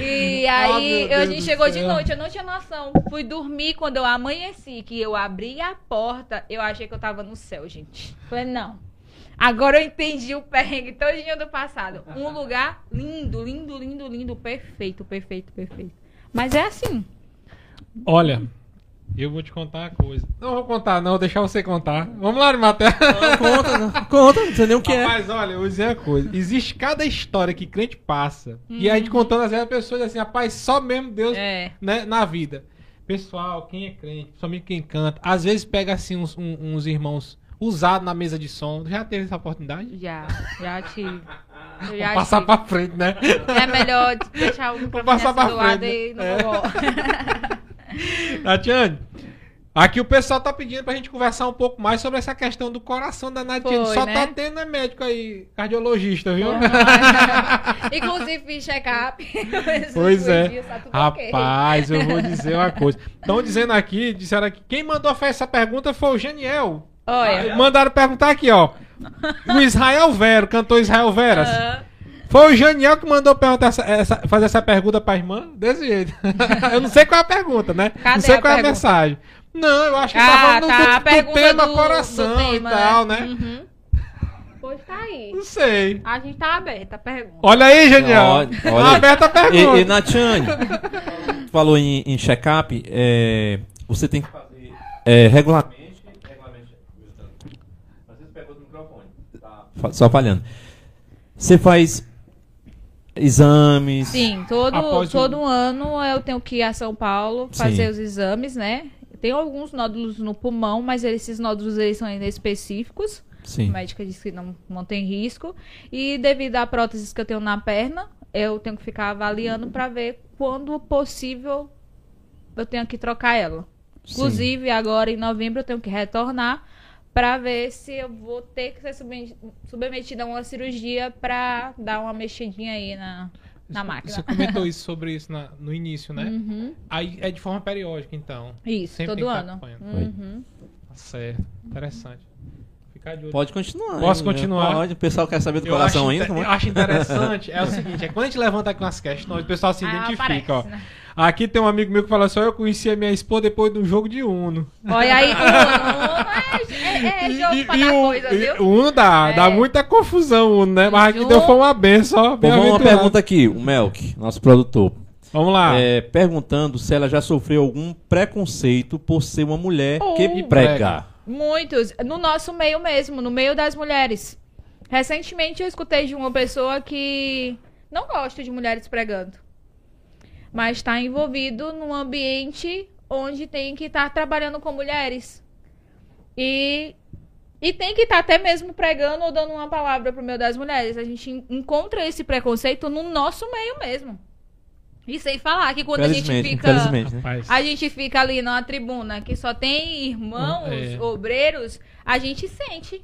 e aí eu- a gente chegou de noite, eu não tinha noção. Fui dormir quando eu amanheci, que eu abri a porta, eu achei que eu tava no céu, gente. Falei, não. Agora eu entendi o perrengue todinho do passado. Um lugar lindo, lindo, lindo, lindo, perfeito, perfeito, perfeito. Mas é assim. Olha, eu vou te contar uma coisa. Não vou contar, não, vou deixar você contar. Vamos lá, Matheus. Não, conta, não. Conta, não sei nem o que é. Rapaz, olha, eu vou dizer uma coisa. Existe cada história que crente passa. E a gente contando às vezes as pessoas assim, rapaz, só mesmo Deus É. né, na vida. Pessoal, quem é crente, principalmente quem canta, às vezes pega assim uns, uns irmãos usados na mesa de som. Já teve essa oportunidade? Já, já tive. Já passar tive. pra frente, né? É melhor deixar o Vou passar assim pra do lado frente, e não né? vou. Tatiane, aqui o pessoal tá pedindo pra gente conversar um pouco mais sobre essa questão do coração da Natiane. Foi, Só né? tá tendo é médico aí, cardiologista, viu? Inclusive fiz check-up. Pois é. dias, tá. Rapaz, eu vou dizer uma coisa. Estão dizendo aqui, disseram aqui, quem mandou fazer essa pergunta foi o Geniel. Olha. Mandaram perguntar aqui, ó. O Israel Vero, cantor Israel Veras. ah, Foi o Janiel que mandou perguntar essa- essa- fazer essa pergunta pra irmã? Desse jeito. eu não sei qual é a pergunta, né? Cadê não sei qual é a mensagem. Não, eu acho que tá Ah, falando tá. do, do pergunta tema do, coração do tema, e tal, né? Uhum. Pois tá aí. Não sei. A gente tá aberta a pergunta. Olha aí, Janiel. Olha, Tá olha. aberta a pergunta. E, e Natiane, falou em, em check-up, é, você tem que fazer é, regularmente Às vezes pegou no microfone. Tá fa- só falhando. Você faz exames. Sim, todo, Após o- todo ano eu tenho que ir a São Paulo fazer Sim. os exames, né? Tem alguns nódulos no pulmão, mas esses nódulos eles são ainda específicos. Sim. A médica disse que não, não tem risco. E devido à prótese que eu tenho na perna, eu tenho que ficar avaliando para ver quando possível eu tenho que trocar ela. Sim. Inclusive, agora em novembro eu tenho que retornar para ver se eu vou ter que ser subme- submetida a uma cirurgia para dar uma mexidinha aí na, na máquina. Você comentou isso sobre isso na- no início, né? Uhum. Aí é de forma periódica, então. Isso, Sempre todo ano. Uhum. Tá certo. Interessante. Ficar de olho. Pode continuar. Posso hein? continuar? Pode. O pessoal quer saber do Eu coração acho, ainda. inte- como é? eu acho interessante, é o seguinte, é quando a gente levanta aqui umas questões, o pessoal se Ah, identifica, ó. aparece, né? Aqui tem um amigo meu que falou assim, ó, eu conheci a minha esposa depois de um jogo de Uno. Olha aí, Uno é, é, é jogo pra dar o, coisa, e viu? o Uno dá, É. dá muita confusão, o Uno, né? Mas aqui deu foi uma benção, ó. Bom, vamos uma pergunta aqui. O Melk, nosso produtor. Vamos lá. É, perguntando se ela já sofreu algum preconceito por ser uma mulher Oh, que prega. prega. Muitos. No nosso meio mesmo, no meio das mulheres. Recentemente eu escutei de uma pessoa que não gosta de mulheres pregando. Mas está envolvido num ambiente onde tem que estar trabalhando com mulheres. E, e tem que estar até mesmo pregando ou dando uma palavra pro meio das mulheres. A gente en- encontra esse preconceito no nosso meio mesmo. E sem falar que quando a gente fica. né? A gente fica ali numa tribuna que só tem irmãos, É. obreiros, a gente sente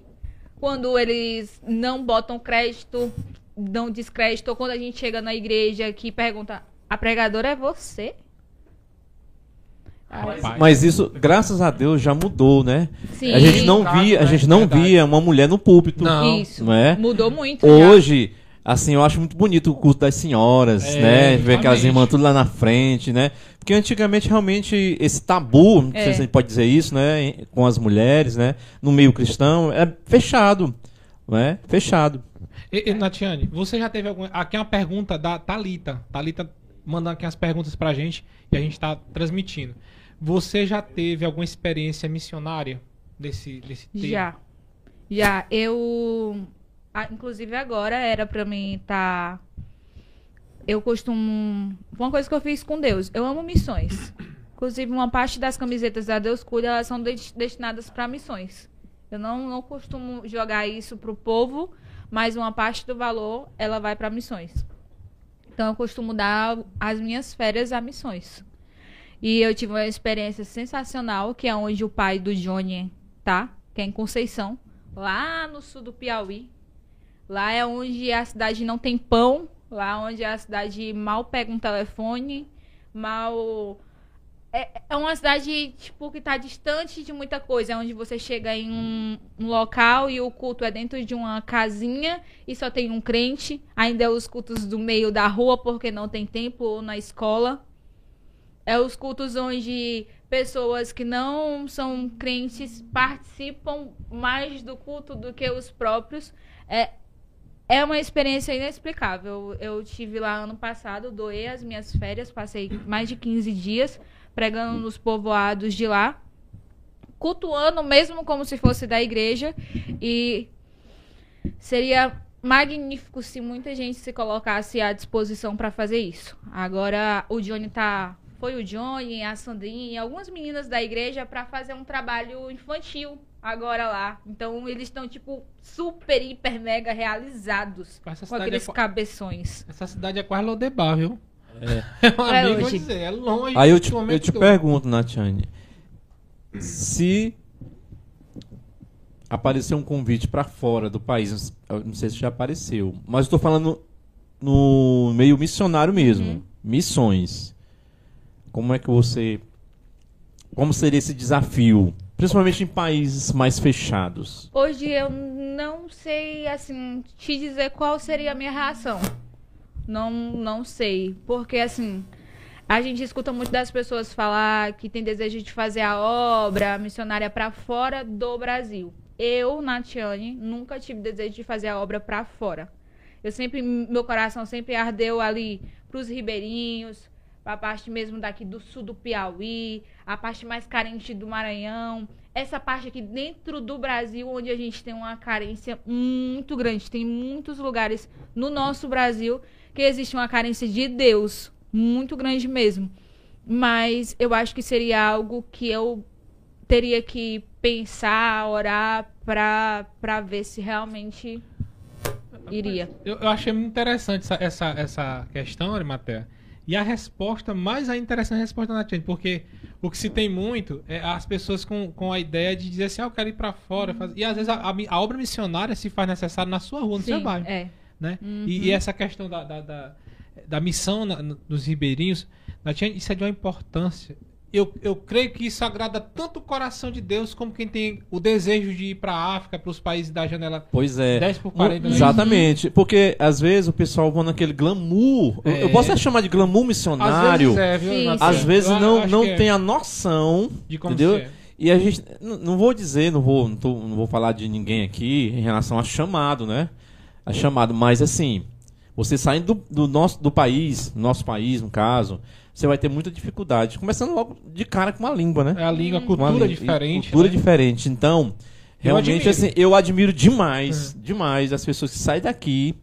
quando eles não botam crédito, dão descrédito, ou quando a gente chega na igreja que pergunta: a pregadora é você? Pai. Mas isso, graças a Deus, já mudou, né? Sim. A gente não via, a gente não Verdade. via uma mulher no púlpito, Não. Isso. não é? Mudou muito. já. Assim, eu acho muito bonito o culto das senhoras, É, né? Ver aquelas irmãs tudo lá na frente, né? Porque antigamente, realmente, esse tabu, não sei É. se a gente pode dizer isso, né? Com as mulheres, né? No meio cristão, é fechado, não é? Fechado. E, e, Natiane, você já teve alguma. Aqui é uma pergunta da Thalita. Thalita mandando aqui as perguntas pra gente e a gente tá transmitindo. Você já teve alguma experiência missionária desse, desse tempo? Já. Já. Eu. Ah, inclusive agora era pra mim estar. Eu costumo. Uma coisa que eu fiz com Deus. Eu amo missões. Inclusive, uma parte das camisetas da Deus Cuida, elas são de- destinadas para missões. Eu não, não costumo jogar isso pro povo, mas uma parte do valor, ela vai para missões. Então, eu costumo dar as minhas férias a missões. E eu tive uma experiência sensacional, que é onde o pai do Johnny tá, que é em Conceição, lá no sul do Piauí. Lá é onde a cidade não tem pão, lá onde a cidade mal pega um telefone, mal é, é uma cidade tipo que tá distante de muita coisa, é onde você chega em um, um local e o culto é dentro de uma casinha e só tem um crente, ainda é os cultos do meio da rua porque não tem templo ou na escola. É os cultos onde pessoas que não são crentes participam mais do culto do que os próprios. É, é uma experiência inexplicável. Eu tive lá ano passado, doei as minhas férias, passei mais de 15 dias pregando nos povoados de lá, cultuando mesmo como se fosse da igreja. E seria magnífico se muita gente se colocasse à disposição para fazer isso. Agora o Johnny tá. Foi o Johnny, a Sandrinha algumas meninas da igreja para fazer um trabalho infantil agora lá. Então eles estão, tipo, super, hiper, mega realizados Essa com é, aqueles qua- cabeções. essa cidade é quase Lodebar, viu? É. É um É amigo dizer, é longe. Aí eu te, eu te pergunto, Natiane, se aparecer um convite pra fora do país, não sei se já apareceu, mas eu tô falando no meio missionário mesmo, Uhum. missões. Como é que você como seria esse desafio, principalmente em países mais fechados? Hoje eu não sei, assim, te dizer qual seria a minha reação. Não, não sei. Porque, assim, a gente escuta muito das pessoas falar que tem desejo de fazer a obra missionária para fora do Brasil. Eu, Natiane, nunca tive desejo de fazer a obra para fora. Eu sempre, meu coração sempre ardeu ali pros ribeirinhos, a parte mesmo daqui do sul do Piauí, a parte mais carente do Maranhão, essa parte aqui dentro do Brasil, onde a gente tem uma carência muito grande. Tem muitos lugares no nosso Brasil que existe uma carência de Deus, muito grande mesmo. Mas eu acho que seria algo que eu teria que pensar, orar pra, pra ver se realmente iria. Eu, eu achei muito interessante essa, essa, essa questão, Arimatea. E a resposta, mais a interessante resposta da Natiane, porque o que se tem muito é as pessoas com, com a ideia de dizer assim, ah, eu quero ir pra fora. fazer- E às vezes a, a a obra missionária se faz necessária na sua rua, no seu Sim, bairro. é. né? E, e essa questão da, da, da, da missão na- no- dos ribeirinhos, Natiane, isso é de uma importância. Eu, eu creio que isso agrada tanto o coração de Deus como quem tem o desejo de ir para a África, para os países da janela Pois é. 10 por 40 No- Exatamente. Porque às vezes o pessoal vai naquele glamour. Eu- É. Eu posso até chamar de glamour Às missionário. vezes é, viu? Sim? Às vezes Eu não, não é tem a noção. de como entendeu? é. E a gente. Não vou dizer, não vou, não, tô- não vou falar de ninguém aqui em relação a chamado, né? A chamado, mas assim, você saindo do, do nosso do país, nosso país, no caso, você vai ter muita dificuldade. Começando logo de cara com uma língua, né? É a língua, a Uma cultura língua- diferente. Cultura né? diferente. Então, Eu realmente, admiro. assim, eu admiro demais, demais as pessoas que saem daqui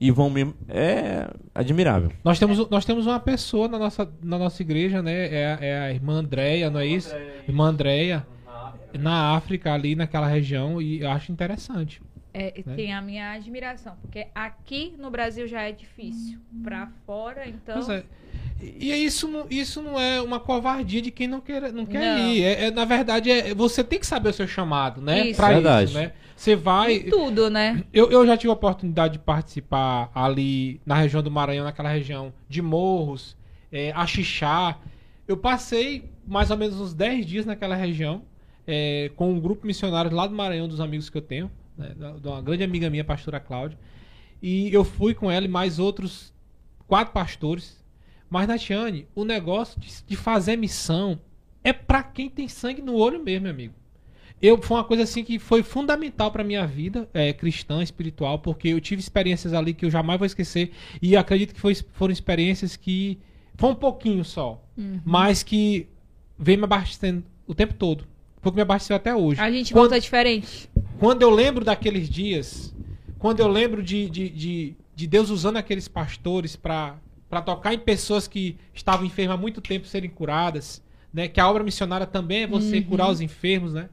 e vão mesmo. É admirável. Nós temos, nós temos uma pessoa na nossa, na nossa igreja, né? É, a- é a irmã Andréia, não é isso? Irmã Andréia, na África, ali naquela região, e eu acho interessante. É, Né? tem a minha admiração, porque aqui no Brasil já é difícil. Pra fora, então. É. E isso não, isso não é uma covardia de quem não quer, não quer Não. ir. É, é, na verdade, é, você tem que saber o seu chamado, né? Isso. Pra Verdade. isso, né? Você vai. em tudo, né? Eu, eu já tive a oportunidade de participar ali na região do Maranhão, naquela região de Morros, é, Axixá. eu passei mais ou menos uns 10 dias naquela região, é, com um grupo missionário lá do Maranhão, dos amigos que eu tenho, né, de uma grande amiga minha, a pastora Cláudia. E eu fui com ela e mais outros quatro pastores. Mas, Natiane, o negócio de, de fazer missão é pra quem tem sangue no olho mesmo, meu amigo. Eu, foi uma coisa assim que foi fundamental pra minha vida é, cristã, espiritual, porque eu tive experiências ali que eu jamais vou esquecer. E acredito que foi- foram experiências que. Foi um pouquinho só. Mas que vem me abastecendo o tempo todo. Foi o que me abasteceu até hoje. A gente Quando- volta diferente. Quando eu lembro daqueles dias, quando eu lembro de, de, de, de Deus usando aqueles pastores para tocar em pessoas que estavam enfermas há muito tempo serem curadas, né? Que a obra missionária também é você curar os enfermos, né?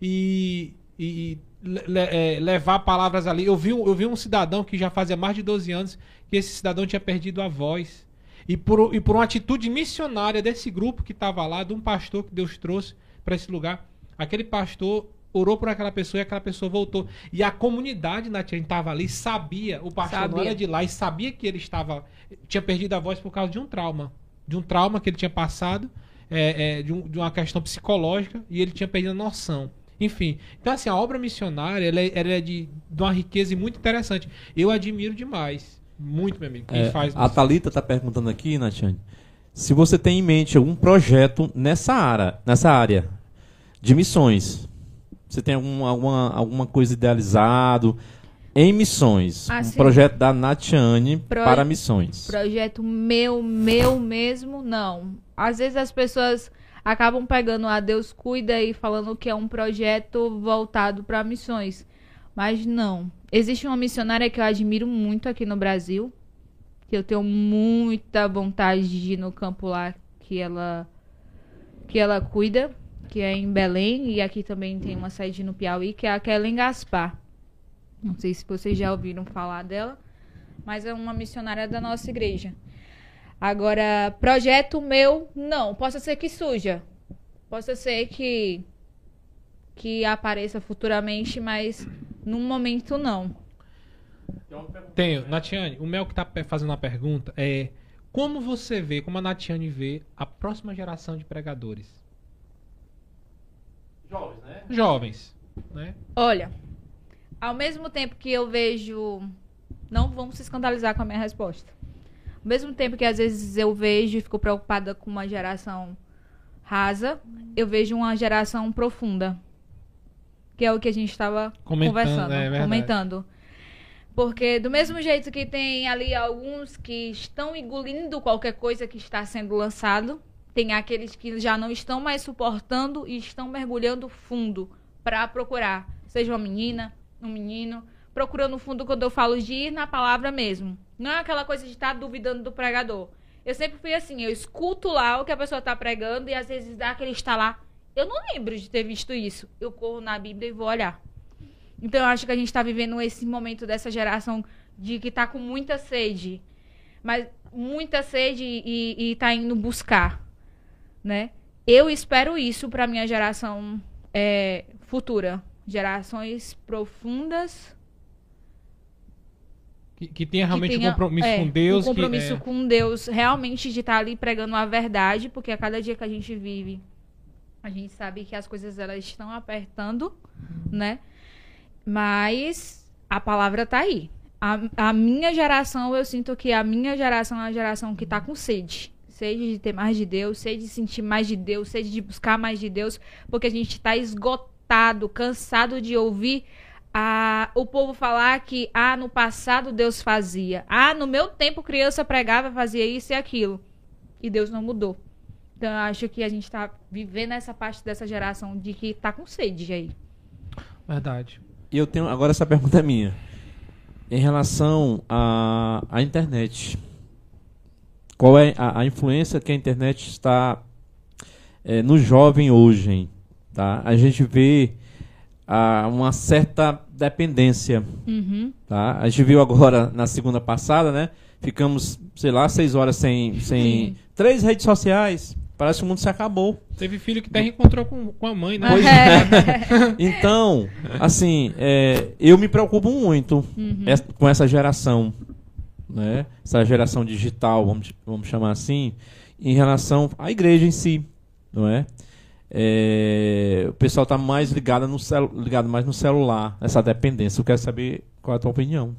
E, e le- é, levar palavras ali. Eu vi, um- eu vi um cidadão que já fazia mais de 12 anos que esse cidadão tinha perdido a voz. E por, e por uma atitude missionária desse grupo que estava lá, de um pastor que Deus trouxe para esse lugar, aquele pastor orou por aquela pessoa e aquela pessoa voltou. E a comunidade Natiane estava ali, sabia, o pastor não Sabia. era de lá e sabia que ele estava tinha perdido a voz por causa de um trauma, de um trauma que ele tinha passado, é, é, de, um- de uma questão psicológica e ele tinha perdido a noção. Enfim, então assim, a obra missionária ela é, ela é de, de uma riqueza muito interessante. Eu admiro demais, muito, meu amigo, quem É, faz a Thalita tá perguntando aqui, Natiane, se você tem em mente algum projeto nessa área, nessa área de missões. Você tem algum, alguma, alguma coisa idealizado em missões? Um sim. projeto da Natiane Pro- para missões. Projeto meu, meu mesmo, não. Às vezes as pessoas acabam pegando a Deus cuida e falando que é um projeto voltado para missões. Mas não. Existe uma missionária que eu admiro muito aqui no Brasil, que eu tenho muita vontade de ir no campo lá que ela que ela cuida, que é em Belém e aqui também tem uma sede no Piauí, que é a Kellen Gaspar. Não sei se vocês já ouviram falar dela, mas é uma missionária da nossa igreja. Agora, projeto meu, não. Possa ser que suja. Possa ser que que apareça futuramente, mas no momento não. Tenho. Natiane, o Mel que tá pe- fazendo a pergunta é como você vê, como a Natiane vê a próxima geração de pregadores? Jovens, né? Jovens, né? Olha, ao mesmo tempo que eu vejo. Não vamos se escandalizar com a minha resposta. Ao mesmo tempo que às vezes eu vejo e fico preocupada com uma geração rasa, eu vejo uma geração profunda. Que é o que a gente estava Comentando, conversando, é comentando. Porque do mesmo jeito que tem ali alguns que estão engolindo qualquer coisa que está sendo lançado, tem aqueles que já não estão mais suportando e estão mergulhando fundo para procurar, seja uma menina, um menino, procurando fundo quando eu falo de ir na palavra mesmo. Não é aquela coisa de estar duvidando do pregador. Eu sempre fui assim, eu escuto lá o que a pessoa está pregando e às vezes dá aquele estalar. Eu não lembro de ter visto isso. Eu corro na Bíblia e vou olhar. Então eu acho que a gente está vivendo esse momento dessa geração de que tá com muita sede. Mas muita sede e, e tá indo buscar, né? Eu espero isso para minha geração é, futura. Gerações profundas. Que, que tenha que realmente tenha, um compromisso é, com Deus. Um compromisso que, é, com Deus, realmente de estar ali pregando a verdade, porque a cada dia que a gente vive, a gente sabe que as coisas elas estão apertando, né? Mas a palavra tá aí. A, a minha geração, eu sinto que a minha geração é a geração que tá com sede. Sede de ter mais de Deus, sede de sentir mais de Deus, sede de buscar mais de Deus, porque a gente tá esgotado, cansado de ouvir a, o povo falar que, ah, no passado Deus fazia. Ah, no meu tempo criança pregava, fazia isso e aquilo. E Deus não mudou. Então eu acho que a gente tá vivendo essa parte dessa geração de que tá com sede aí. Verdade. E eu tenho agora essa pergunta é minha. Em relação à à internet. Qual é a, a influência que a internet está eh, no jovem hoje? hein? Tá? A gente vê ah, uma certa dependência. Uhum. Tá? A gente viu agora na segunda passada, né? Ficamos, sei lá, seis horas sem, sem Sim. três redes sociais. Parece que o mundo se acabou. Teve filho que até reencontrou com, com a mãe, né? Pois É. Então, assim, é, eu me preocupo muito Uhum. com essa geração. Né? essa geração digital, vamos, vamos chamar assim, em relação à igreja em si, não é? É, o pessoal está mais ligado, no celu ligado mais no celular, essa dependência. Eu quero saber qual é a tua opinião.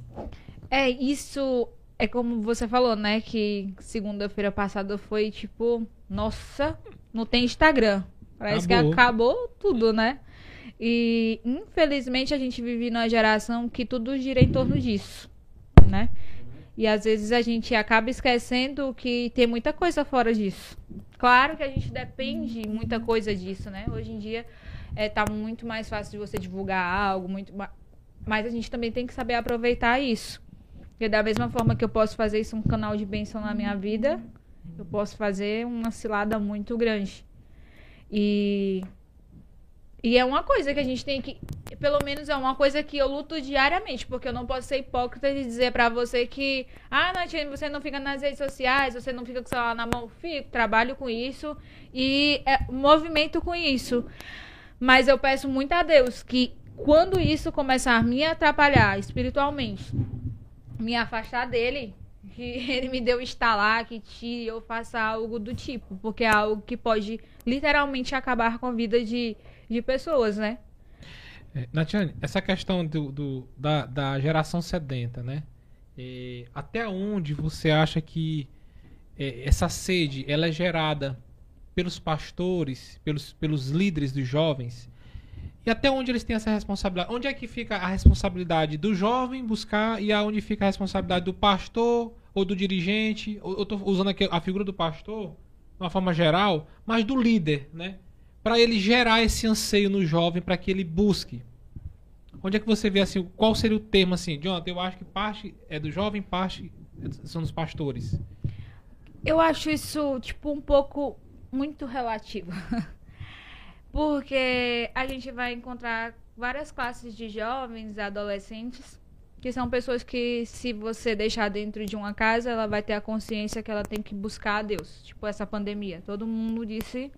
É, isso é como você falou, né? Que segunda-feira passada foi tipo, nossa, não tem Instagram. Parece Acabou. que acabou tudo, né? E infelizmente a gente vive numa geração que tudo gira em torno disso, né? E às vezes a gente acaba esquecendo que tem muita coisa fora disso. Claro que a gente depende muita coisa disso, né? Hoje em dia é, tá muito mais fácil de você divulgar algo, muito ma- mas a gente também tem que saber aproveitar isso. Porque da mesma forma que eu posso fazer isso um canal de bênção na minha vida, eu posso fazer uma cilada muito grande. E e é uma coisa que a gente tem que, pelo menos é uma coisa que eu luto diariamente, porque eu não posso ser hipócrita e dizer pra você que, ah, Natinha, você não fica nas redes sociais, você não fica com o celular na mão, fico, trabalho com isso e é, movimento com isso. Mas eu peço muito a Deus que quando isso começar a me atrapalhar espiritualmente, me afastar dele, que ele me deu estalar, que tire eu faça algo do tipo, porque é algo que pode literalmente acabar com a vida de, de pessoas, né? É, Natiane, essa questão do, do- da, da geração sedenta, né? É, até onde você acha que é, essa sede ela é gerada pelos pastores, pelos, pelos líderes dos jovens? E até onde eles têm essa responsabilidade? Onde é que fica a responsabilidade do jovem buscar e aonde fica a responsabilidade do pastor ou do dirigente? Eu estou usando aqui a figura do pastor de uma forma geral, mas do líder, né? Para ele gerar esse anseio no jovem para que ele busque. Onde é que você vê assim, qual seria o termo assim? Jonathan, eu acho que parte é do jovem, parte são dos pastores. Eu acho isso, tipo, um pouco muito relativo. Porque a gente vai encontrar várias classes de jovens, adolescentes, que são pessoas que, se você deixar dentro de uma casa, ela vai ter a consciência que ela tem que buscar a Deus. Tipo, essa pandemia. Todo mundo disse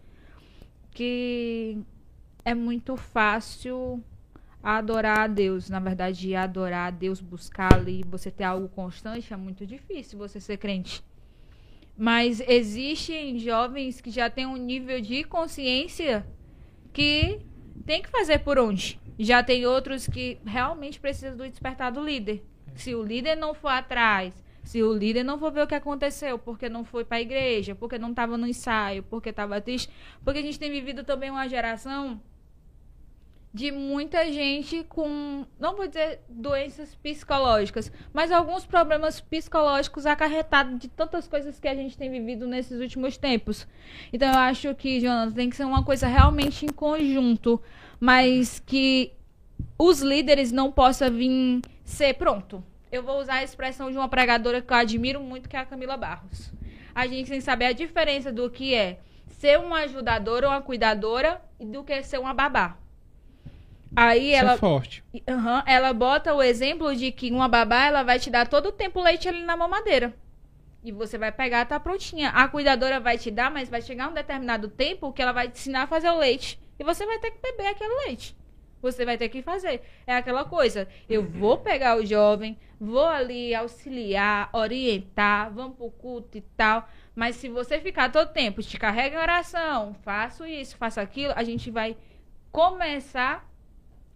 que é muito fácil adorar a Deus. Na verdade, adorar a Deus, buscar ali, você ter algo constante, é muito difícil você ser crente. Mas existem jovens que já têm um nível de consciência que tem que fazer por onde. Já tem outros que realmente precisam do despertar do líder. Se o líder não for atrás, se o líder não for ver o que aconteceu, porque não foi para a igreja, porque não estava no ensaio, porque estava triste, porque a gente tem vivido também uma geração de muita gente com, não vou dizer doenças psicológicas, mas alguns problemas psicológicos acarretados de tantas coisas que a gente tem vivido nesses últimos tempos. Então eu acho que, Jonathan, tem que ser uma coisa realmente em conjunto, mas que os líderes não possam vir ser pronto. Eu vou usar a expressão de uma pregadora que eu admiro muito, que é a Camila Barros. A gente tem que saber a diferença do que é ser uma ajudadora ou uma cuidadora e do que é ser uma babá. Aí Isso ela, é forte. aham, ela bota o exemplo de que uma babá ela vai te dar todo o tempo leite ali na mamadeira. E você vai pegar, tá prontinha. A cuidadora vai te dar, mas vai chegar um determinado tempo que ela vai te ensinar a fazer o leite. E você vai ter que beber aquele leite. Você vai ter que fazer. É aquela coisa. Eu vou pegar o jovem, vou ali auxiliar, orientar, vamos pro culto e tal. Mas se você ficar todo tempo, te carrega em oração, faço isso, faço aquilo, a gente vai começar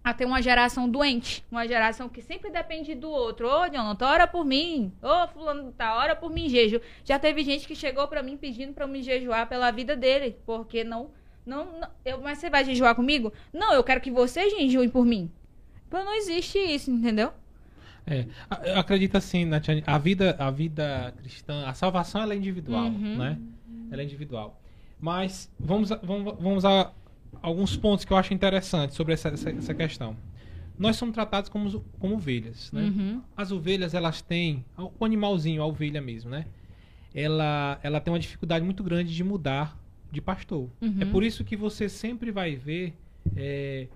a ter uma geração doente, uma geração que sempre depende do outro. Ô, Jonathan, ora por mim. Ô, fulano tá, ora por mim, jejum. Já teve gente que chegou pra mim pedindo pra eu me jejuar pela vida dele, porque não não, não- eu, mas você vai jejuar comigo? Não, eu quero que você jejue por mim. Então não existe isso, entendeu? É, eu acredito assim, Natiane, a vida, a vida cristã, a salvação ela é individual, Uhum. né? Ela é individual. Mas vamos, a- vamos, vamos a alguns pontos que eu acho interessantes sobre essa, essa, essa questão. Nós somos tratados como, como ovelhas, né? Uhum. As ovelhas, elas têm, o animalzinho, a ovelha mesmo, né? Ela, ela tem uma dificuldade muito grande de mudar de pastor. Uhum. É por isso que você sempre vai ver é,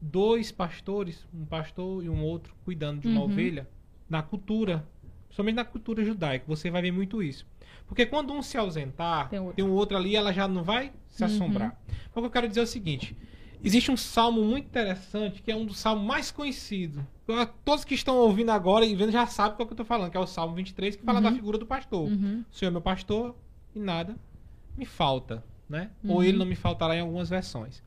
dois pastores, um pastor e um outro, cuidando de uma Uhum. ovelha na cultura, principalmente na cultura judaica, você vai ver muito isso. Porque quando um se ausentar, Tem tem, outro. um outro ali, ela já não vai se Uhum. assombrar. Então, o que eu quero dizer é o seguinte: existe um salmo muito interessante, que é um dos salmos mais conhecidos Todos que estão ouvindo agora e vendo já sabem qual que eu tô falando, que é o Salmo 23, que fala Uhum. da figura do pastor. Uhum. O Senhor é meu pastor e nada me falta, né? Uhum. Ou ele não me faltará em algumas versões.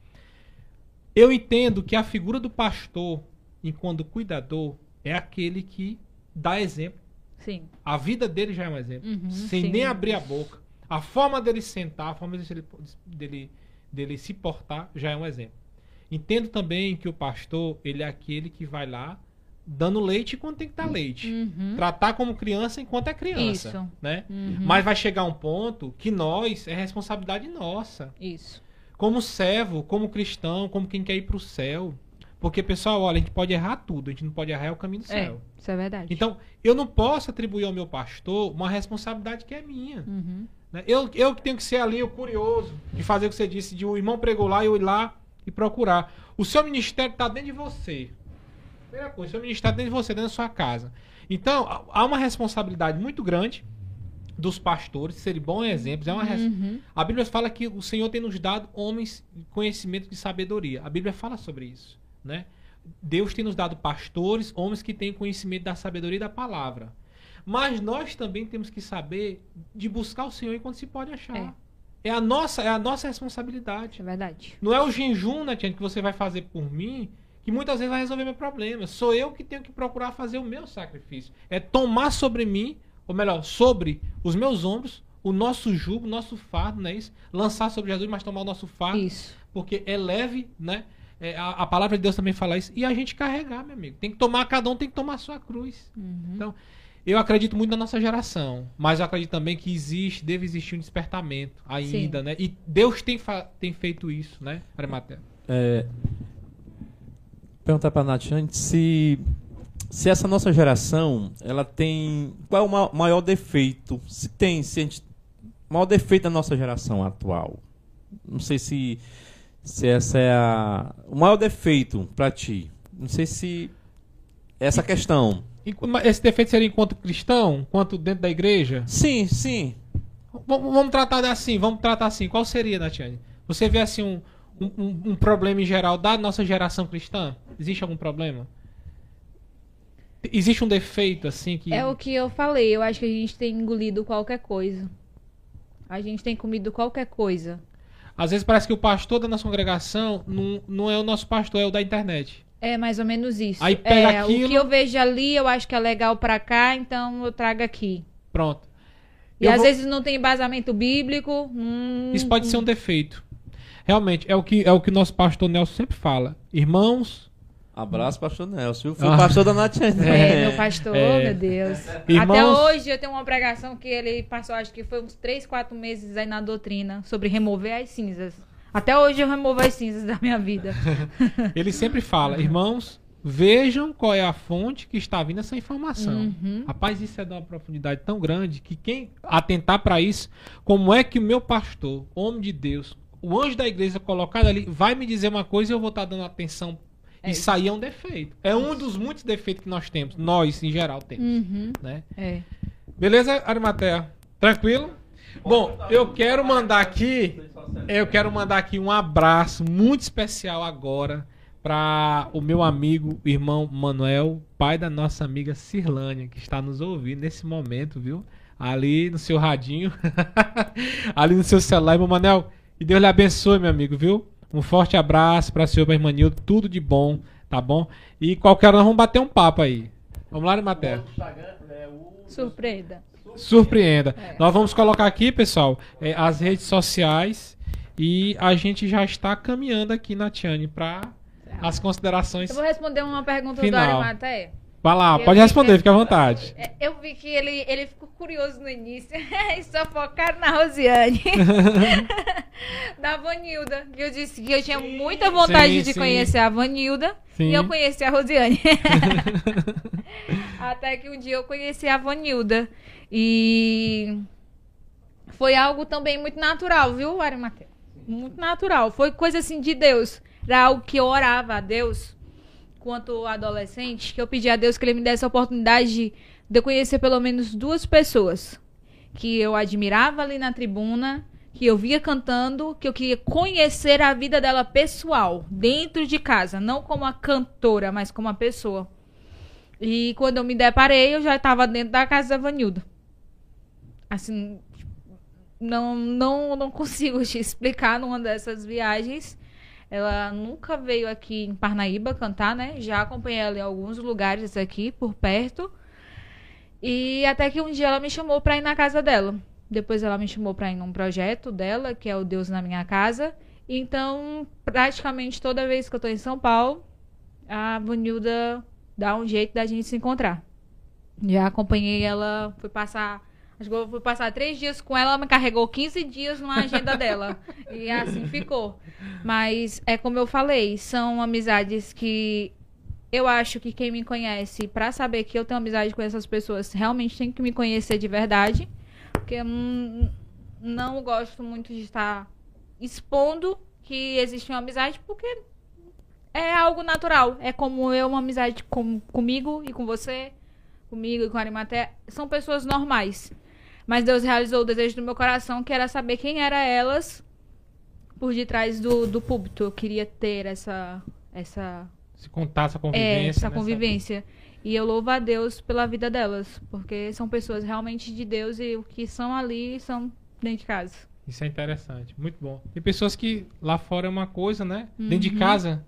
Eu entendo que a figura do pastor, enquanto cuidador, é aquele que dá exemplo. Sim. A vida dele já é um exemplo. Uhum, sem sim. nem abrir a boca. A forma dele sentar, a forma dele, dele, dele se portar já é um exemplo. Entendo também que o pastor, ele é aquele que vai lá dando leite quando tem que dar leite. Uhum. Tratar como criança enquanto é criança. Isso. Né? Uhum. Mas vai chegar um ponto que nós, é responsabilidade nossa. Isso. Como servo, como cristão, como quem quer ir pro céu. Porque, pessoal, olha, a gente pode errar tudo, a gente não pode errar é o caminho do É, céu. isso é verdade. Então, eu não posso atribuir ao meu pastor uma responsabilidade que é minha. Uhum. né? Eu, eu que tenho que ser ali o curioso de fazer o que você disse, de o irmão pregou lá e eu ir lá e procurar. O seu ministério está dentro de você. Primeira coisa, o seu ministério está dentro de você, dentro da sua casa. Então, há- uma responsabilidade muito grande dos pastores serem bons exemplos. É uma Uhum. A Bíblia fala que o Senhor tem nos dado homens conhecimento de sabedoria. A Bíblia fala sobre isso, né? Deus tem nos dado pastores, homens que têm conhecimento da sabedoria e da palavra. Mas nós também temos que saber de buscar o Senhor enquanto se pode achar. É, a nossa, é a nossa responsabilidade. É verdade. Não é o jejum, né, Tiane, que você vai fazer por mim, que muitas vezes vai resolver meu problema. Sou eu que tenho que procurar fazer o meu sacrifício. É tomar sobre mim, ou melhor, sobre os meus ombros, o nosso jugo, o nosso fardo, não é isso? Lançar sobre Jesus, mas tomar o nosso fardo, Isso. porque é leve, né? É, a, a palavra de Deus também fala isso. E a gente carregar, meu amigo. Tem que tomar, cada um tem que tomar a sua cruz. Uhum. Então, eu acredito muito na nossa geração, mas eu acredito também que existe, deve existir um despertamento ainda, Sim. né? E Deus tem, tem feito isso, né, Arimatea? É, perguntar para a Natiane se, se essa nossa geração ela tem. Qual é o ma- maior defeito? Se tem, se a gente. O maior defeito da nossa geração atual. Não sei se, se essa é a. O maior defeito para ti. Não sei se. Essa questão. Esse defeito seria enquanto cristão, quanto dentro da igreja? Sim, sim. V- vamos tratar assim, vamos tratar assim. Qual seria, Natiane? Você vê assim um, um, um- um problema em geral da nossa geração cristã? Existe algum problema? Existe um defeito assim que É o que eu falei. Eu acho que a gente tem engolido qualquer coisa. A gente tem comido qualquer coisa. às vezes parece que o pastor da nossa congregação não, não é o nosso pastor, é o da internet. É mais ou menos isso. Aí pega é, aquilo- O que eu vejo ali, eu acho que é legal pra cá, então eu trago aqui. Pronto. E Eu às vou- vezes não tem embasamento bíblico. hum, Isso pode ser um defeito. Realmente, é o que é o que nosso pastor Nelson sempre fala. Irmãos, Abraço, pastor Nelson. Fui Ah. o pastor da Natiane. É, meu pastor, é. meu Deus. Até Irmãos- hoje eu tenho uma pregação que ele passou, acho que foi uns 3, 4 meses aí na doutrina, sobre remover as cinzas. Até hoje eu removo as cinzas da minha vida. ele sempre fala, irmãos, vejam qual é a fonte que está vindo essa informação. Uhum. Rapaz, isso é de uma profundidade tão grande que quem atentar para isso, como é que o meu pastor, homem de Deus, o anjo da igreja colocado ali, vai me dizer uma coisa e eu vou estar dando atenção. É isso aí é um defeito. É um dos muitos defeitos que nós temos. Nós, em geral, temos. Uhum. Né? É. Beleza, Arimatea? Tranquilo? Bom, eu quero mandar aqui, eu quero mandar aqui um abraço muito especial agora para o meu amigo, irmão Manuel, pai da nossa amiga Cirlânia, que está nos ouvindo nesse momento, viu? Ali no seu radinho, ali no seu celular, irmão Manuel. E Deus lhe abençoe, meu amigo, viu? Um forte abraço para o senhor, para irmã Nilda, tudo de bom, tá bom? E qualquer hora nós vamos bater um papo aí. Vamos lá, Arimatea? Surpreenda. Surpreenda. É. Nós vamos colocar aqui, pessoal, é, as redes sociais e a gente já está caminhando aqui na Tiane para as considerações. Eu vou responder uma pergunta Final. do Arimateia. Vai lá, Eu pode responder, que- fique à vontade. É, Eu vi que ele, ele ficou curioso no início e só focaram na Rosiane. da Vanilda. E eu disse que eu tinha muita vontade Sim, de sim. conhecer a Vanilda. Sim. E eu conheci a Rosiane. Até que um dia eu conheci a Vanilda. E foi algo também muito natural, viu, Arimateia? Muito natural. Foi coisa assim de Deus. Era algo que eu orava a Deus quanto adolescente, que eu pedi a Deus que ele me desse a oportunidade de, de eu conhecer pelo menos duas pessoas que eu admirava ali na tribuna, que eu via cantando, que eu queria conhecer a vida dela pessoal, dentro de casa, não como a cantora, mas como a pessoa. E quando eu me deparei, eu já estava dentro da casa da Vanilda. Assim, não, não, não consigo te explicar numa dessas viagens. Ela nunca veio aqui em Parnaíba cantar, né? Já acompanhei ela em alguns lugares aqui por perto. E até que um dia ela me chamou para ir na casa dela. Depois ela me chamou para ir num projeto dela, que é o Deus na minha casa. Então, praticamente toda vez que eu tô em São Paulo, a Vanilda dá um jeito da gente se encontrar. Já acompanhei ela, fui passar. Acho que eu fui passar três dias com ela, ela me carregou 15 dias na agenda dela. E assim ficou. Mas é como eu falei, são amizades que eu acho que quem me conhece, para saber que eu tenho amizade com essas pessoas, realmente tem que me conhecer de verdade. Porque eu não gosto muito de estar expondo que existe uma amizade, porque é algo natural. É como eu, uma amizade com, comigo e com você, comigo e com a Arimaté. São pessoas normais. Mas Deus realizou o desejo do meu coração, que era saber quem eram elas por detrás do, do púlpito. Eu queria ter essa. essa Se contar essa convivência. é, essa né, convivência. E eu louvo a Deus pela vida delas. Porque são pessoas realmente de Deus e o que são ali são dentro de casa. Isso é interessante. Muito bom. Tem pessoas que lá fora é uma coisa, né? Dentro Uhum. de casa,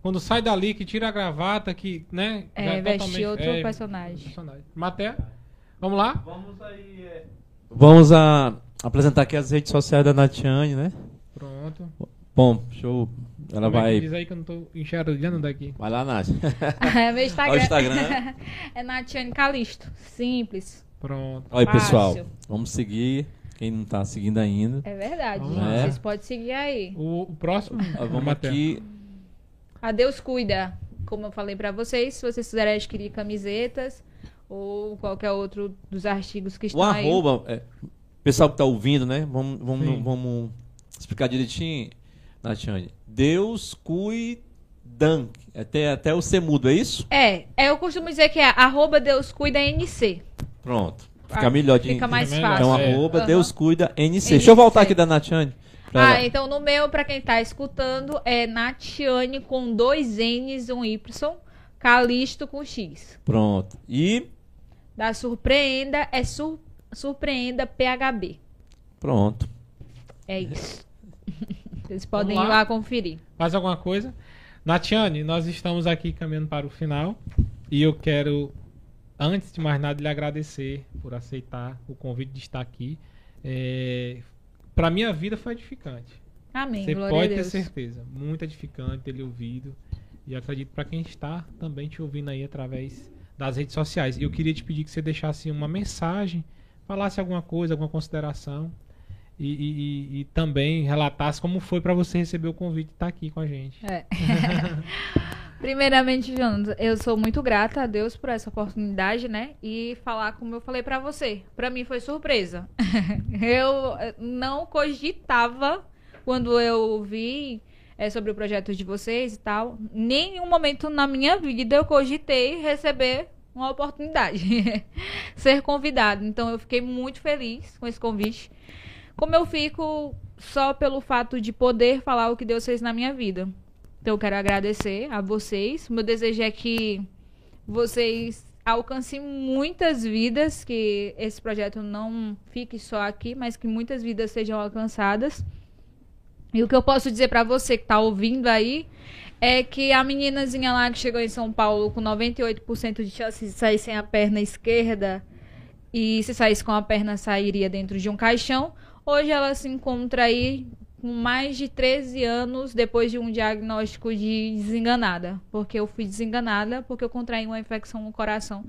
quando sai dali, que tira a gravata, que, né? já É, veste totalmente- outro é, personagem. personagem. Vamos lá? Vamos aí. é, Vamos a, apresentar aqui as redes sociais da Natiane, né? Pronto. Bom, show. Ela Como é que vai. Diz aí que eu não tô enxergando daqui. Vai lá, Nath. É, meu Instagram. Olha o Instagram. é Natiane Calisto. Simples. Pronto. Olha aí, pessoal. Vamos seguir. Quem não tá seguindo ainda. É verdade, lá. Vocês podem seguir aí. O, o próximo. Ah, Vamos aqui. A Deus cuida. Como eu falei pra vocês, se vocês quiserem adquirir camisetas ou qualquer outro dos artigos que estão O aí. arroba. é, pessoal que tá ouvindo, né? Vamos, vamos, vamos explicar direitinho, Natiane. Deus cuidan. Até, até o ser mudo, é isso? É, é, eu costumo dizer que é arroba Deus cuida NC. Pronto. Fica Ah, melhor de Fica mais fácil. Então, É. arroba Aham. Deus cuida NC. Deixa eu voltar aqui da Natiane. Ah, ela- então no meu, pra quem tá escutando, é Natiane com dois N's um Y, Calisto com X. Pronto. E Da Surpreenda é sur, Surpreenda PHB. pronto. É isso. Vocês podem lá. ir lá conferir. Mais alguma coisa? Natiane, nós estamos aqui caminhando para o final. E eu quero, antes de mais nada, lhe agradecer por aceitar o convite de estar aqui. É, para minha vida foi edificante. Amém. Você Glória pode a ter certeza. Muito edificante ter lhe ouvido. E acredito para quem está também te ouvindo aí através das redes sociais. E eu queria te pedir que você deixasse uma mensagem, falasse alguma coisa, alguma consideração. E, e- e- e também relatasse como foi para você receber o convite de estar aqui com a gente. É. Primeiramente, Jonas, eu sou muito grata a Deus por essa oportunidade, né? E falar como eu falei pra você. Pra mim foi surpresa. eu não cogitava quando eu vi eh, sobre o projeto de vocês e tal. Nenhum momento na minha vida eu cogitei receber uma oportunidade, ser convidado. Então eu fiquei muito feliz com esse convite. Como eu fico só pelo fato de poder falar o que Deus fez na minha vida. Então eu quero agradecer a vocês. Meu desejo é que vocês alcancem muitas vidas, que esse projeto não fique só aqui, mas que muitas vidas sejam alcançadas. E o que eu posso dizer pra você que tá ouvindo aí é que a meninazinha lá que chegou em São Paulo com 98% de chance de sair sem a perna esquerda e se saísse com a perna sairia dentro de um caixão. Hoje ela se encontra aí com mais de 13 anos depois de um diagnóstico de desenganada, porque eu fui desenganada porque eu contraí uma infecção no coração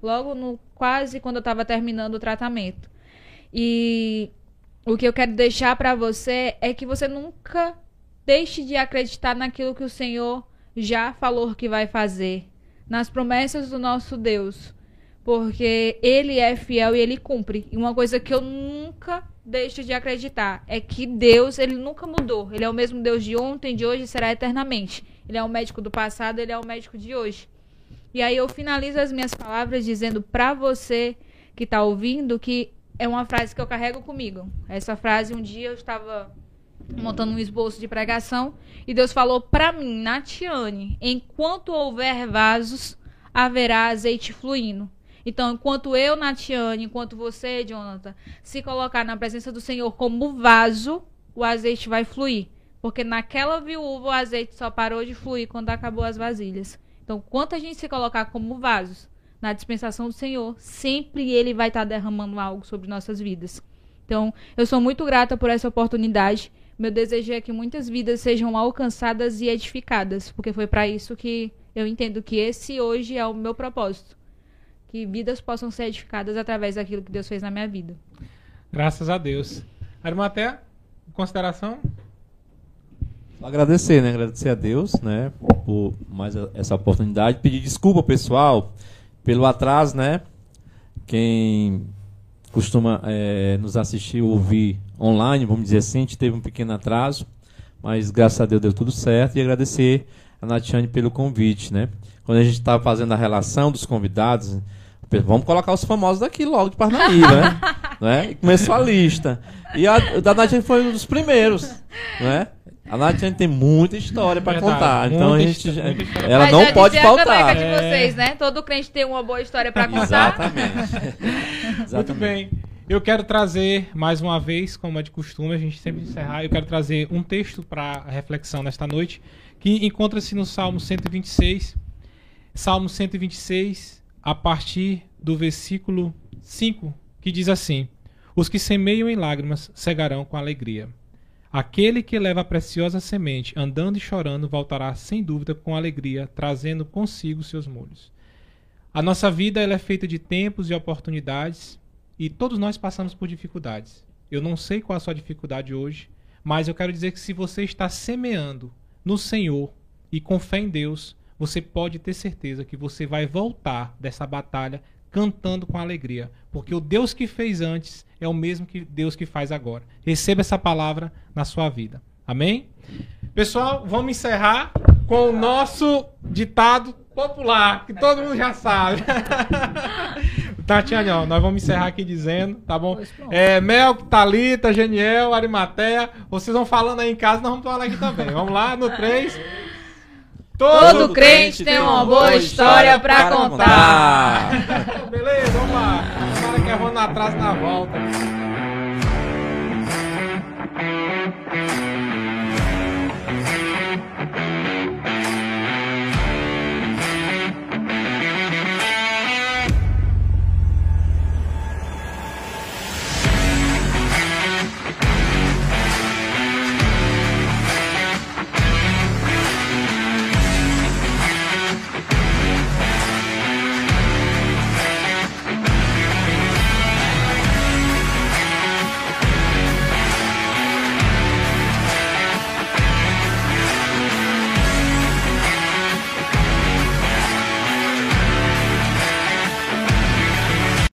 logo no quase quando eu estava terminando o tratamento. E o que eu quero deixar para você é que você nunca deixe de acreditar naquilo que o Senhor já falou que vai fazer, nas promessas do nosso Deus, porque ele é fiel e ele cumpre. E uma coisa que eu nunca deixo de acreditar é que Deus, ele nunca mudou. Ele é o mesmo Deus de ontem, de hoje e será eternamente. Ele é o médico do passado, ele é o médico de hoje. E aí eu finalizo as minhas palavras dizendo para você que tá ouvindo que é uma frase que eu carrego comigo. Essa frase um dia eu estava montando um esboço de pregação e Deus falou para mim, Natiane, enquanto houver vasos, haverá azeite fluindo. Então, enquanto eu, Natiane, enquanto você, Jonathan, se colocar na presença do Senhor como vaso, o azeite vai fluir. Porque naquela viúva o azeite só parou de fluir quando acabou as vasilhas. Então, quanto a gente se colocar como vasos na dispensação do Senhor, sempre Ele vai estar derramando algo sobre nossas vidas. Então, eu sou muito grata por essa oportunidade. Meu desejo é que muitas vidas sejam alcançadas e edificadas, porque foi para isso que eu entendo que esse hoje é o meu propósito. Que vidas possam ser edificadas através daquilo que Deus fez na minha vida. Graças a Deus. Arimaté, consideração? Agradecer, né? Agradecer a Deus, né? Por mais essa oportunidade. Pedir desculpa, pessoal, pelo atraso, né? Quem costuma é, nos assistir ou ouvir online, vamos dizer assim, a gente teve um pequeno atraso, mas graças a Deus deu tudo certo. E agradecer a Natiane pelo convite, né? Quando a gente estava fazendo a relação dos convidados, vamos colocar os famosos daqui logo de Parnaíba, né? né? E começou a lista. E a da Natiane foi um dos primeiros, né? A Natiane tem muita história para contar, então a gente, ela Mas não pode faltar. de é. vocês, né? Todo crente tem uma boa história para contar. Exatamente. Exatamente. Muito bem. Eu quero trazer, mais uma vez, como é de costume, a gente sempre encerrar, eu quero trazer um texto para reflexão nesta noite, que encontra-se no Salmo 126. Salmo 126, a partir do versículo 5, que diz assim: Os que semeiam em lágrimas cegarão com alegria. Aquele que leva a preciosa semente, andando e chorando, voltará sem dúvida com alegria, trazendo consigo seus molhos. A nossa vida ela é feita de tempos e oportunidades, e todos nós passamos por dificuldades. Eu não sei qual a sua dificuldade hoje, mas eu quero dizer que se você está semeando no Senhor e com fé em Deus, você pode ter certeza que você vai voltar dessa batalha cantando com alegria, porque o Deus que fez antes é o mesmo que Deus que faz agora. Receba essa palavra na sua vida. Amém? Pessoal, vamos encerrar com o nosso ditado popular, que todo mundo já sabe. Tatiana, nós vamos encerrar aqui dizendo, tá bom? É, Mel, Thalita, Geniel, Arimateia, vocês vão falando aí em casa, nós vamos falar aqui também. Vamos lá, no 3. Todo, crente tem uma boa história pra contar. Beleza, vamos lá. Para que eu vou na atraso na volta.